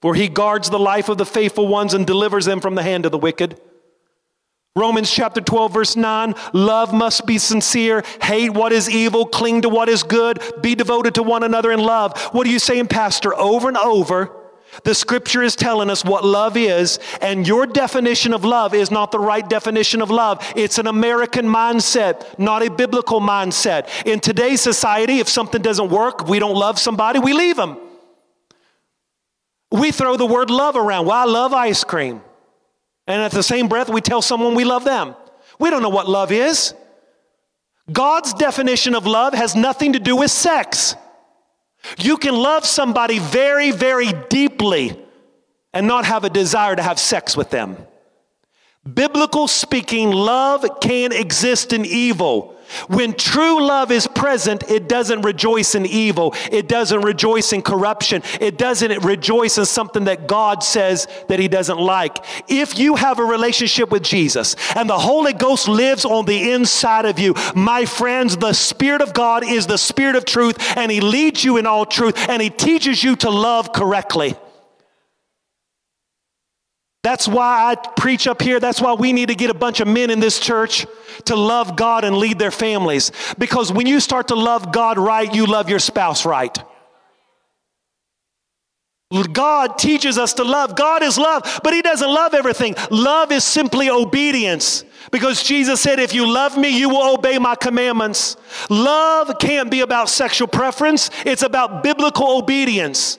for he guards the life of the faithful ones and delivers them from the hand of the wicked. Romans chapter 12, verse 9 love must be sincere, hate what is evil, cling to what is good, be devoted to one another in love. What are you saying, Pastor? Over and over, the scripture is telling us what love is, and your definition of love is not the right definition of love. It's an American mindset, not a biblical mindset. In today's society, if something doesn't work, we don't love somebody, we leave them. We throw the word love around. Well, I love ice cream. And at the same breath, we tell someone we love them. We don't know what love is. God's definition of love has nothing to do with sex. You can love somebody very, very deeply and not have a desire to have sex with them. Biblical speaking, love can exist in evil. When true love is present, it doesn't rejoice in evil. It doesn't rejoice in corruption. It doesn't rejoice in something that God says that He doesn't like. If you have a relationship with Jesus and the Holy Ghost lives on the inside of you, my friends, the Spirit of God is the Spirit of truth and He leads you in all truth and He teaches you to love correctly. That's why I preach up here. That's why we need to get a bunch of men in this church to love God and lead their families. Because when you start to love God right, you love your spouse right. God teaches us to love. God is love, but He doesn't love everything. Love is simply obedience. Because Jesus said, If you love me, you will obey my commandments. Love can't be about sexual preference, it's about biblical obedience.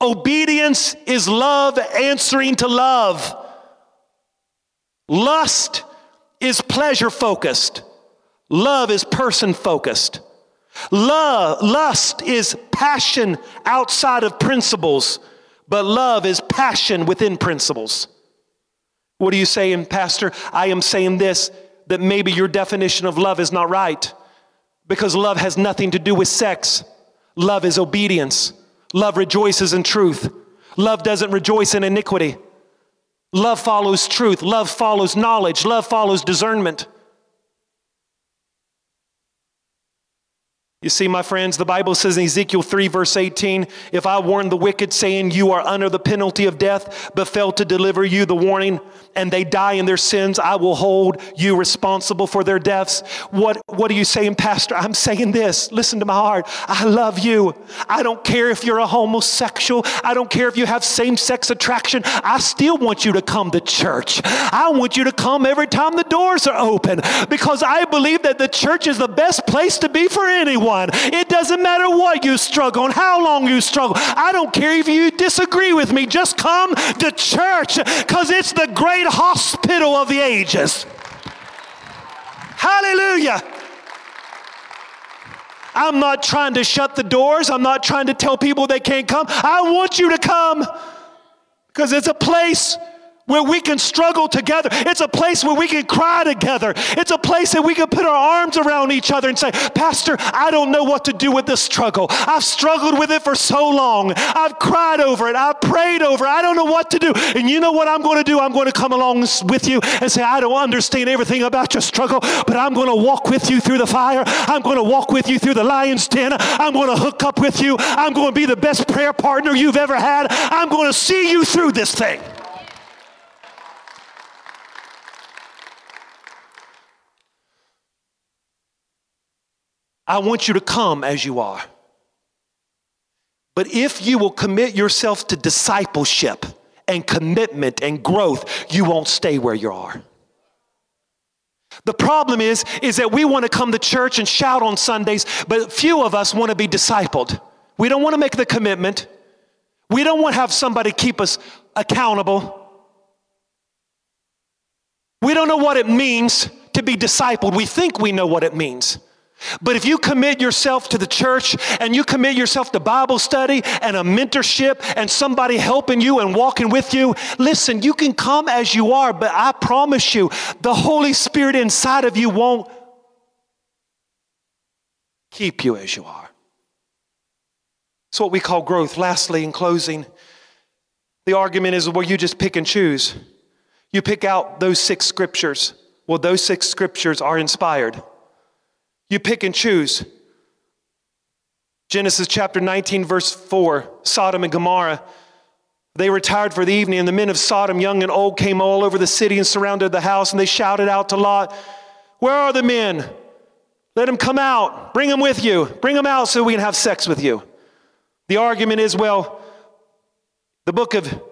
Obedience is love answering to love. Lust is pleasure focused. Love is person focused. Love, lust is passion outside of principles, but love is passion within principles. What are you saying, Pastor? I am saying this that maybe your definition of love is not right because love has nothing to do with sex, love is obedience. Love rejoices in truth. Love doesn't rejoice in iniquity. Love follows truth. Love follows knowledge. Love follows discernment. You see, my friends, the Bible says in Ezekiel 3, verse 18, if I warn the wicked, saying, You are under the penalty of death, but fail to deliver you the warning, and they die in their sins, I will hold you responsible for their deaths. What, what are you saying, Pastor? I'm saying this. Listen to my heart. I love you. I don't care if you're a homosexual, I don't care if you have same sex attraction. I still want you to come to church. I want you to come every time the doors are open because I believe that the church is the best place to be for anyone. It doesn't matter what you struggle and how long you struggle. I don't care if you disagree with me. Just come to church because it's the great hospital of the ages. Hallelujah. I'm not trying to shut the doors. I'm not trying to tell people they can't come. I want you to come because it's a place where we can struggle together. It's a place where we can cry together. It's a place that we can put our arms around each other and say, Pastor, I don't know what to do with this struggle. I've struggled with it for so long. I've cried over it. I've prayed over it. I don't know what to do. And you know what I'm going to do? I'm going to come along with you and say, I don't understand everything about your struggle, but I'm going to walk with you through the fire. I'm going to walk with you through the lion's den. I'm going to hook up with you. I'm going to be the best prayer partner you've ever had. I'm going to see you through this thing. I want you to come as you are. But if you will commit yourself to discipleship and commitment and growth, you won't stay where you are. The problem is, is that we want to come to church and shout on Sundays, but few of us want to be discipled. We don't want to make the commitment. We don't want to have somebody keep us accountable. We don't know what it means to be discipled. We think we know what it means. But if you commit yourself to the church and you commit yourself to Bible study and a mentorship and somebody helping you and walking with you, listen, you can come as you are, but I promise you, the Holy Spirit inside of you won't keep you as you are. It's what we call growth. Lastly, in closing, the argument is well, you just pick and choose. You pick out those six scriptures. Well, those six scriptures are inspired. You pick and choose. Genesis chapter 19, verse 4 Sodom and Gomorrah. They retired for the evening, and the men of Sodom, young and old, came all over the city and surrounded the house, and they shouted out to Lot, Where are the men? Let them come out. Bring them with you. Bring them out so we can have sex with you. The argument is well, the book of,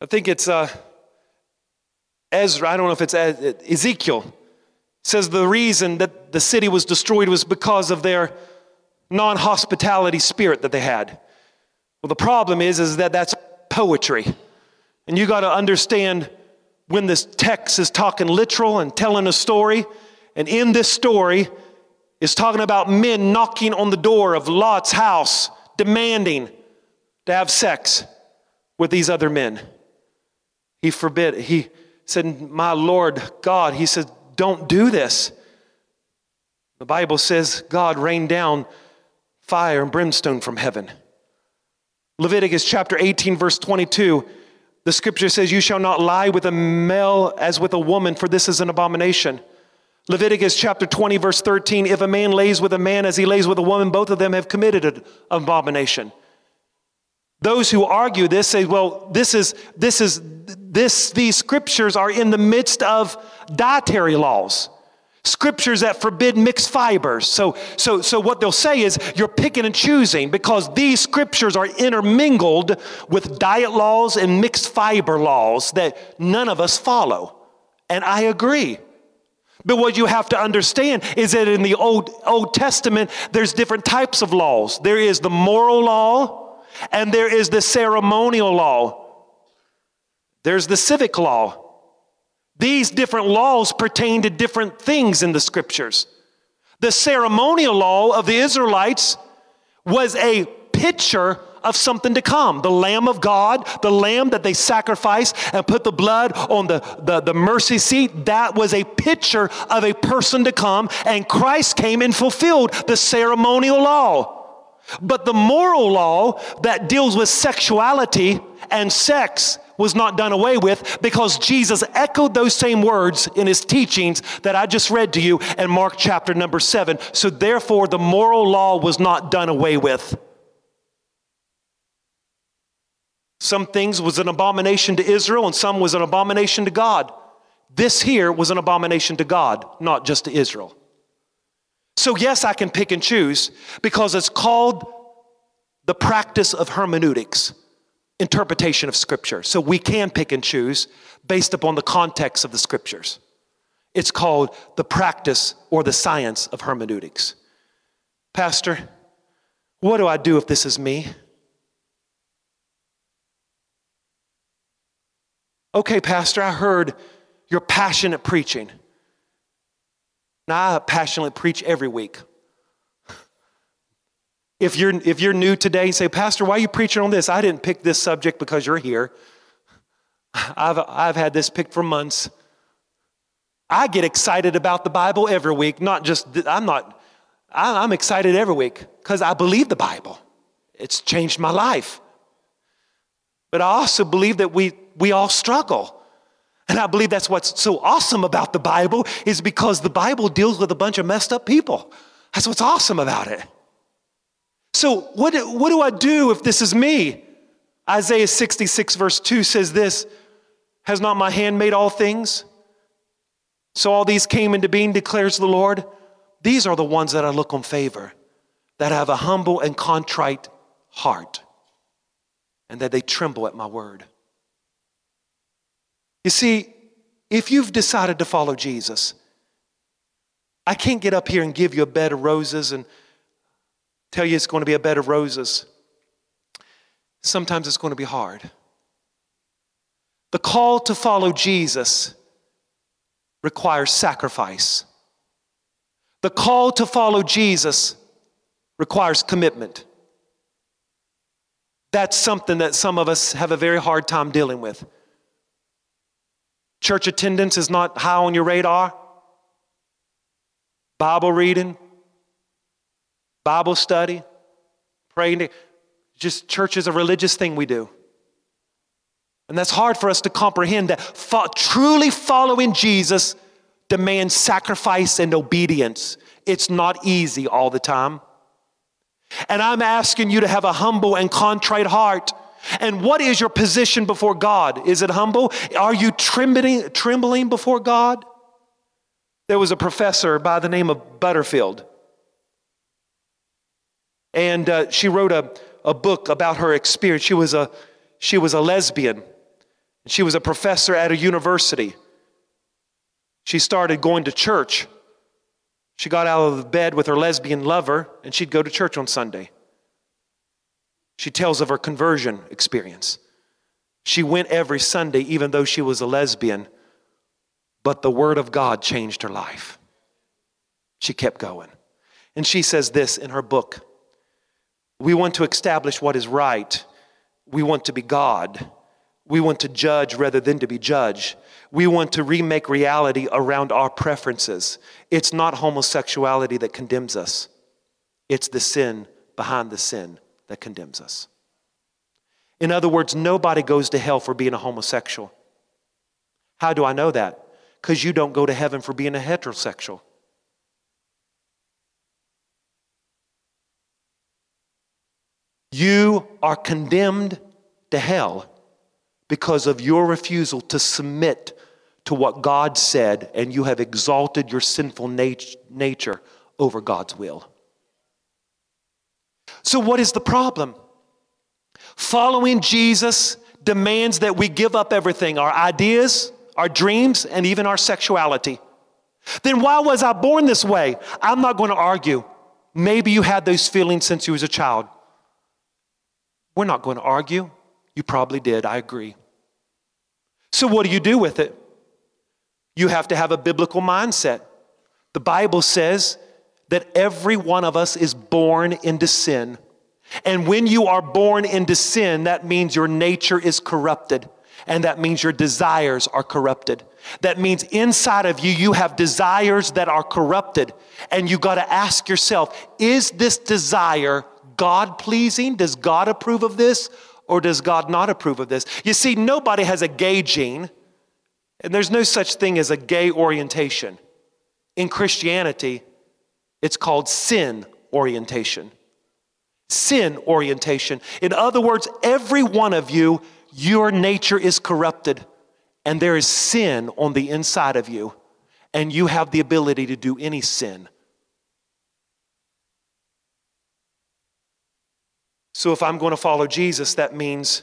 I think it's uh, Ezra, I don't know if it's Ezekiel, says the reason that the city was destroyed was because of their non hospitality spirit that they had. Well, the problem is, is that that's poetry. And you got to understand when this text is talking literal and telling a story, and in this story is talking about men knocking on the door of Lot's house, demanding to have sex with these other men. He forbid, he, said, My Lord God, he said, Don't do this. The Bible says God rained down fire and brimstone from heaven. Leviticus chapter 18, verse 22, the scripture says, You shall not lie with a male as with a woman, for this is an abomination. Leviticus chapter 20, verse 13, if a man lays with a man as he lays with a woman, both of them have committed an abomination. Those who argue this say, well, this is, this is, this, these scriptures are in the midst of dietary laws. Scriptures that forbid mixed fibers. So, so, so what they'll say is you're picking and choosing because these scriptures are intermingled with diet laws and mixed fiber laws that none of us follow. And I agree. But what you have to understand is that in the Old, Old Testament, there's different types of laws. There is the moral law, and there is the ceremonial law. There's the civic law. These different laws pertain to different things in the scriptures. The ceremonial law of the Israelites was a picture of something to come. The Lamb of God, the Lamb that they sacrificed and put the blood on the, the, the, mercy seat, that was a picture of a person to come. And Christ came and fulfilled the ceremonial law. But the moral law that deals with sexuality and sex was not done away with because Jesus echoed those same words in his teachings that I just read to you in Mark chapter number seven. So therefore, the moral law was not done away with. Some things was an abomination to Israel and some was an abomination to God. This here was an abomination to God, not just to Israel. So, yes, I can pick and choose because it's called the practice of hermeneutics interpretation of Scripture. So we can pick and choose based upon the context of the Scriptures. It's called the practice or the science of hermeneutics. Pastor, what do I do if this is me? Okay, Pastor, I heard your passionate preaching. Now, I passionately preach every week. If you're, if you're new today and say, Pastor, why are you preaching on this? I didn't pick this subject because you're here. I've, I've had this picked for months. I get excited about the Bible every week, not just, I'm not, I'm excited every week because I believe the Bible. It's changed my life. But I also believe that we, we all struggle. And I believe that's what's so awesome about the Bible is because the Bible deals with a bunch of messed up people. That's what's awesome about it. So, what, what do I do if this is me? Isaiah 66, verse 2 says this Has not my hand made all things? So all these came into being, declares the Lord. These are the ones that I look on favor, that have a humble and contrite heart, and that they tremble at my word. You see, if you've decided to follow Jesus, I can't get up here and give you a bed of roses and tell you it's going to be a bed of roses. Sometimes it's going to be hard. The call to follow Jesus requires sacrifice. The call to follow Jesus requires commitment. That's something that some of us have a very hard time dealing with. Church attendance is not high on your radar. Bible reading, Bible study, praying. Just church is a religious thing we do. And that's hard for us to comprehend that fo- truly following Jesus demands sacrifice and obedience. It's not easy all the time. And I'm asking you to have a humble and contrite heart. And what is your position before God? Is it humble? Are you trembling, trembling before God? There was a professor by the name of Butterfield. And uh, she wrote a, a book about her experience. She was a, she was a lesbian. She was a professor at a university. She started going to church. She got out of bed with her lesbian lover and she'd go to church on Sunday. She tells of her conversion experience. She went every Sunday, even though she was a lesbian, but the Word of God changed her life. She kept going. And she says this in her book We want to establish what is right, we want to be God. We want to judge rather than to be judged. We want to remake reality around our preferences. It's not homosexuality that condemns us, it's the sin behind the sin that condemns us. In other words, nobody goes to hell for being a homosexual. How do I know that? Because you don't go to heaven for being a heterosexual. You are condemned to hell because of your refusal to submit to what God said, and you have exalted your sinful nat- nature over God's will. So, what is the problem? Following Jesus demands that we give up everything our ideas, our dreams, and even our sexuality. Then, why was I born this way? I'm not going to argue. Maybe you had those feelings since you was a child. We're not going to argue. You probably did, I agree. So, what do you do with it? You have to have a biblical mindset. The Bible says that every one of us is born into sin. And when you are born into sin, that means your nature is corrupted. And that means your desires are corrupted. That means inside of you, you have desires that are corrupted. And you got to ask yourself is this desire God pleasing? Does God approve of this? Or does God not approve of this? You see, nobody has a gay gene, and there's no such thing as a gay orientation. In Christianity, it's called sin orientation. Sin orientation. In other words, every one of you, your nature is corrupted, and there is sin on the inside of you, and you have the ability to do any sin. So if I'm going to follow Jesus, that means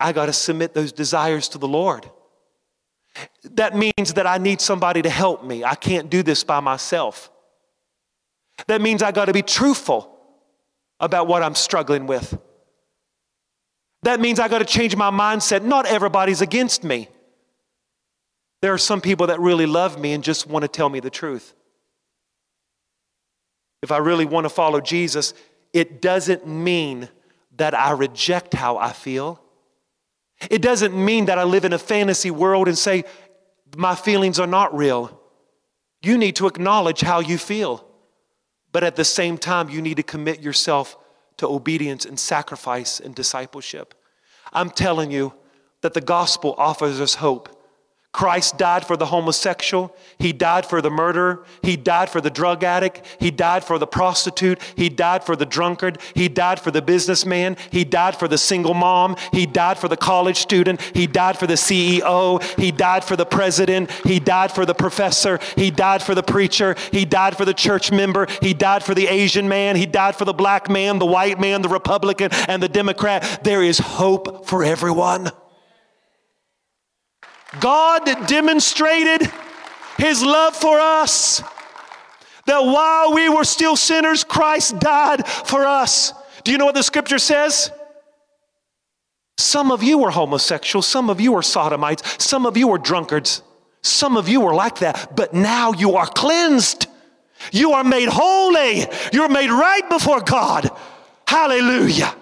I got to submit those desires to the Lord. That means that I need somebody to help me. I can't do this by myself. That means I got to be truthful about what I'm struggling with. That means I got to change my mindset. Not everybody's against me. There are some people that really love me and just want to tell me the truth. If I really want to follow Jesus, it doesn't mean that I reject how I feel. It doesn't mean that I live in a fantasy world and say, my feelings are not real. You need to acknowledge how you feel. But at the same time, you need to commit yourself to obedience and sacrifice and discipleship. I'm telling you that the gospel offers us hope. Christ died for the homosexual. He died for the murderer. He died for the drug addict. He died for the prostitute. He died for the drunkard. He died for the businessman. He died for the single mom. He died for the college student. He died for the CEO. He died for the president. He died for the professor. He died for the preacher. He died for the church member. He died for the Asian man. He died for the black man, the white man, the Republican, and the Democrat. There is hope for everyone. God demonstrated his love for us. That while we were still sinners, Christ died for us. Do you know what the scripture says? Some of you were homosexuals, some of you were sodomites, some of you were drunkards, some of you were like that, but now you are cleansed. You are made holy. You're made right before God. Hallelujah.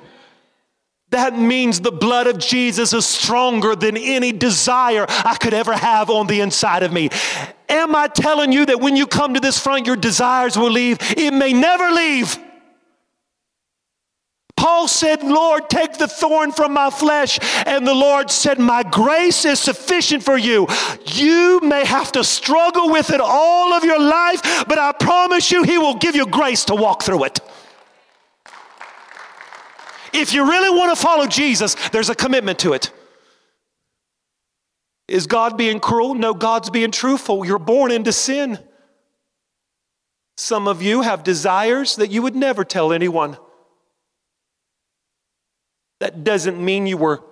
That means the blood of Jesus is stronger than any desire I could ever have on the inside of me. Am I telling you that when you come to this front, your desires will leave? It may never leave. Paul said, Lord, take the thorn from my flesh. And the Lord said, My grace is sufficient for you. You may have to struggle with it all of your life, but I promise you, He will give you grace to walk through it. If you really want to follow Jesus, there's a commitment to it. Is God being cruel? No, God's being truthful. You're born into sin. Some of you have desires that you would never tell anyone. That doesn't mean you were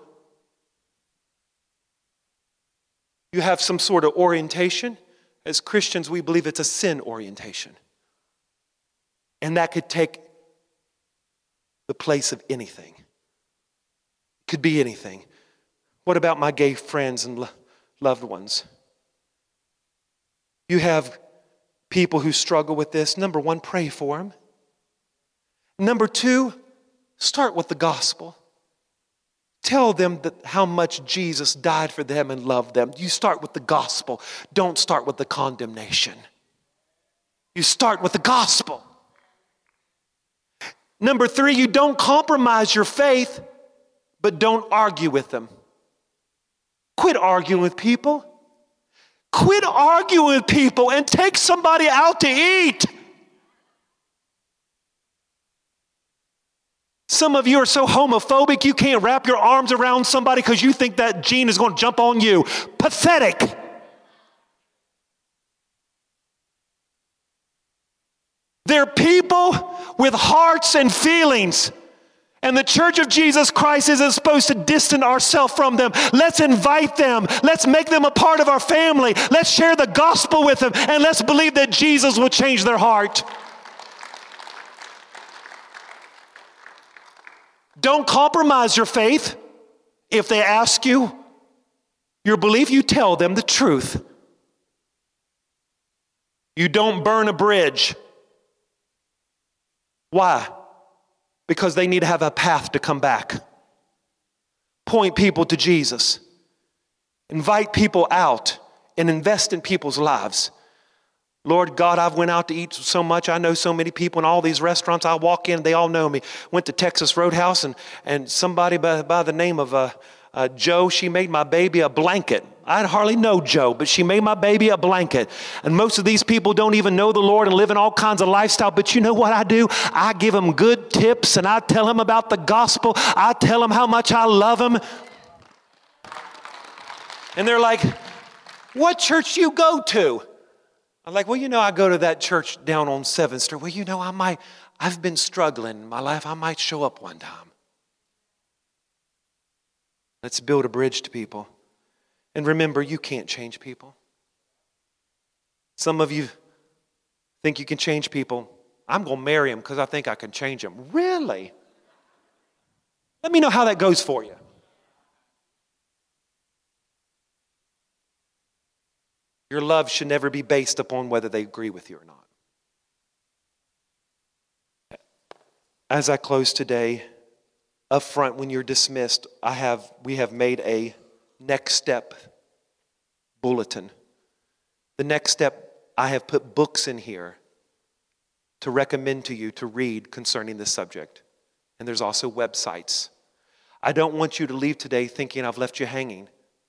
you have some sort of orientation. As Christians, we believe it's a sin orientation. And that could take the place of anything. Could be anything. What about my gay friends and lo- loved ones? You have people who struggle with this. Number one, pray for them. Number two, start with the gospel. Tell them that how much Jesus died for them and loved them. You start with the gospel. Don't start with the condemnation. You start with the gospel. Number three, you don't compromise your faith, but don't argue with them. Quit arguing with people. Quit arguing with people and take somebody out to eat. Some of you are so homophobic you can't wrap your arms around somebody because you think that gene is going to jump on you. Pathetic. They're people with hearts and feelings. And the church of Jesus Christ isn't supposed to distance ourselves from them. Let's invite them. Let's make them a part of our family. Let's share the gospel with them. And let's believe that Jesus will change their heart. Don't compromise your faith. If they ask you your belief, you tell them the truth. You don't burn a bridge. Why? Because they need to have a path to come back. Point people to Jesus. Invite people out and invest in people's lives. Lord God, I've went out to eat so much. I know so many people in all these restaurants. I walk in, they all know me. Went to Texas Roadhouse, and, and somebody by, by the name of uh, uh, Joe, she made my baby a blanket. I hardly know Joe, but she made my baby a blanket. And most of these people don't even know the Lord and live in all kinds of lifestyle. But you know what I do? I give them good tips and I tell them about the gospel. I tell them how much I love them. And they're like, What church you go to? I'm like, Well, you know, I go to that church down on 7th Street. Well, you know, I might, I've been struggling in my life. I might show up one time. Let's build a bridge to people. And remember, you can't change people. Some of you think you can change people. I'm going to marry him because I think I can change him. Really? Let me know how that goes for you. Your love should never be based upon whether they agree with you or not. As I close today, up front when you're dismissed, I have, we have made a next step bulletin. The next step, I have put books in here to recommend to you to read concerning this subject. And there's also websites. I don't want you to leave today thinking I've left you hanging,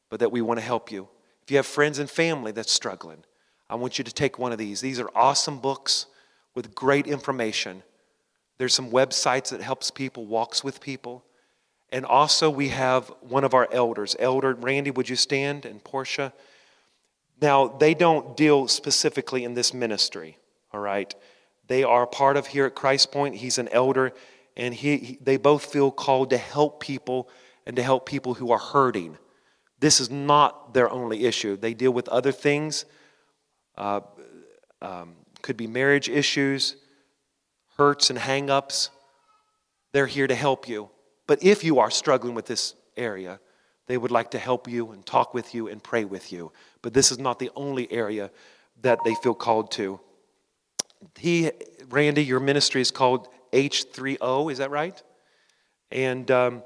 but that we want to help you. If you have friends and family that's struggling, I want you to take one of these. These are awesome books with great information. There's some websites that helps people, walks with people. And also we have one of our elders. Elder Randy, would you stand? And Portia. Now, they don't deal specifically in this ministry, all right? They are part of here at Christ Point. He's an elder, and he, he, they both feel called to help people and to help people who are hurting. This is not their only issue. They deal with other things, uh, um, could be marriage issues, hurts and hangups. They're here to help you. But if you are struggling with this area, they would like to help you and talk with you and pray with you. But this is not the only area that they feel called to. He, Randy, your ministry is called H3O, is that right? And um,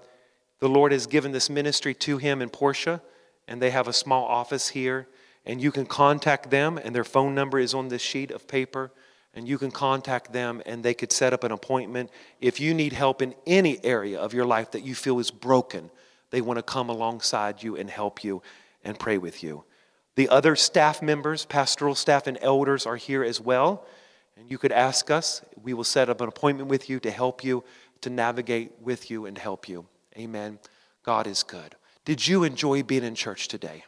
the Lord has given this ministry to him and Portia, and they have a small office here. And you can contact them, and their phone number is on this sheet of paper. And you can contact them, and they could set up an appointment. If you need help in any area of your life that you feel is broken, they want to come alongside you and help you and pray with you. The other staff members, pastoral staff, and elders are here as well. And you could ask us. We will set up an appointment with you to help you, to navigate with you, and help you. Amen. God is good. Did you enjoy being in church today?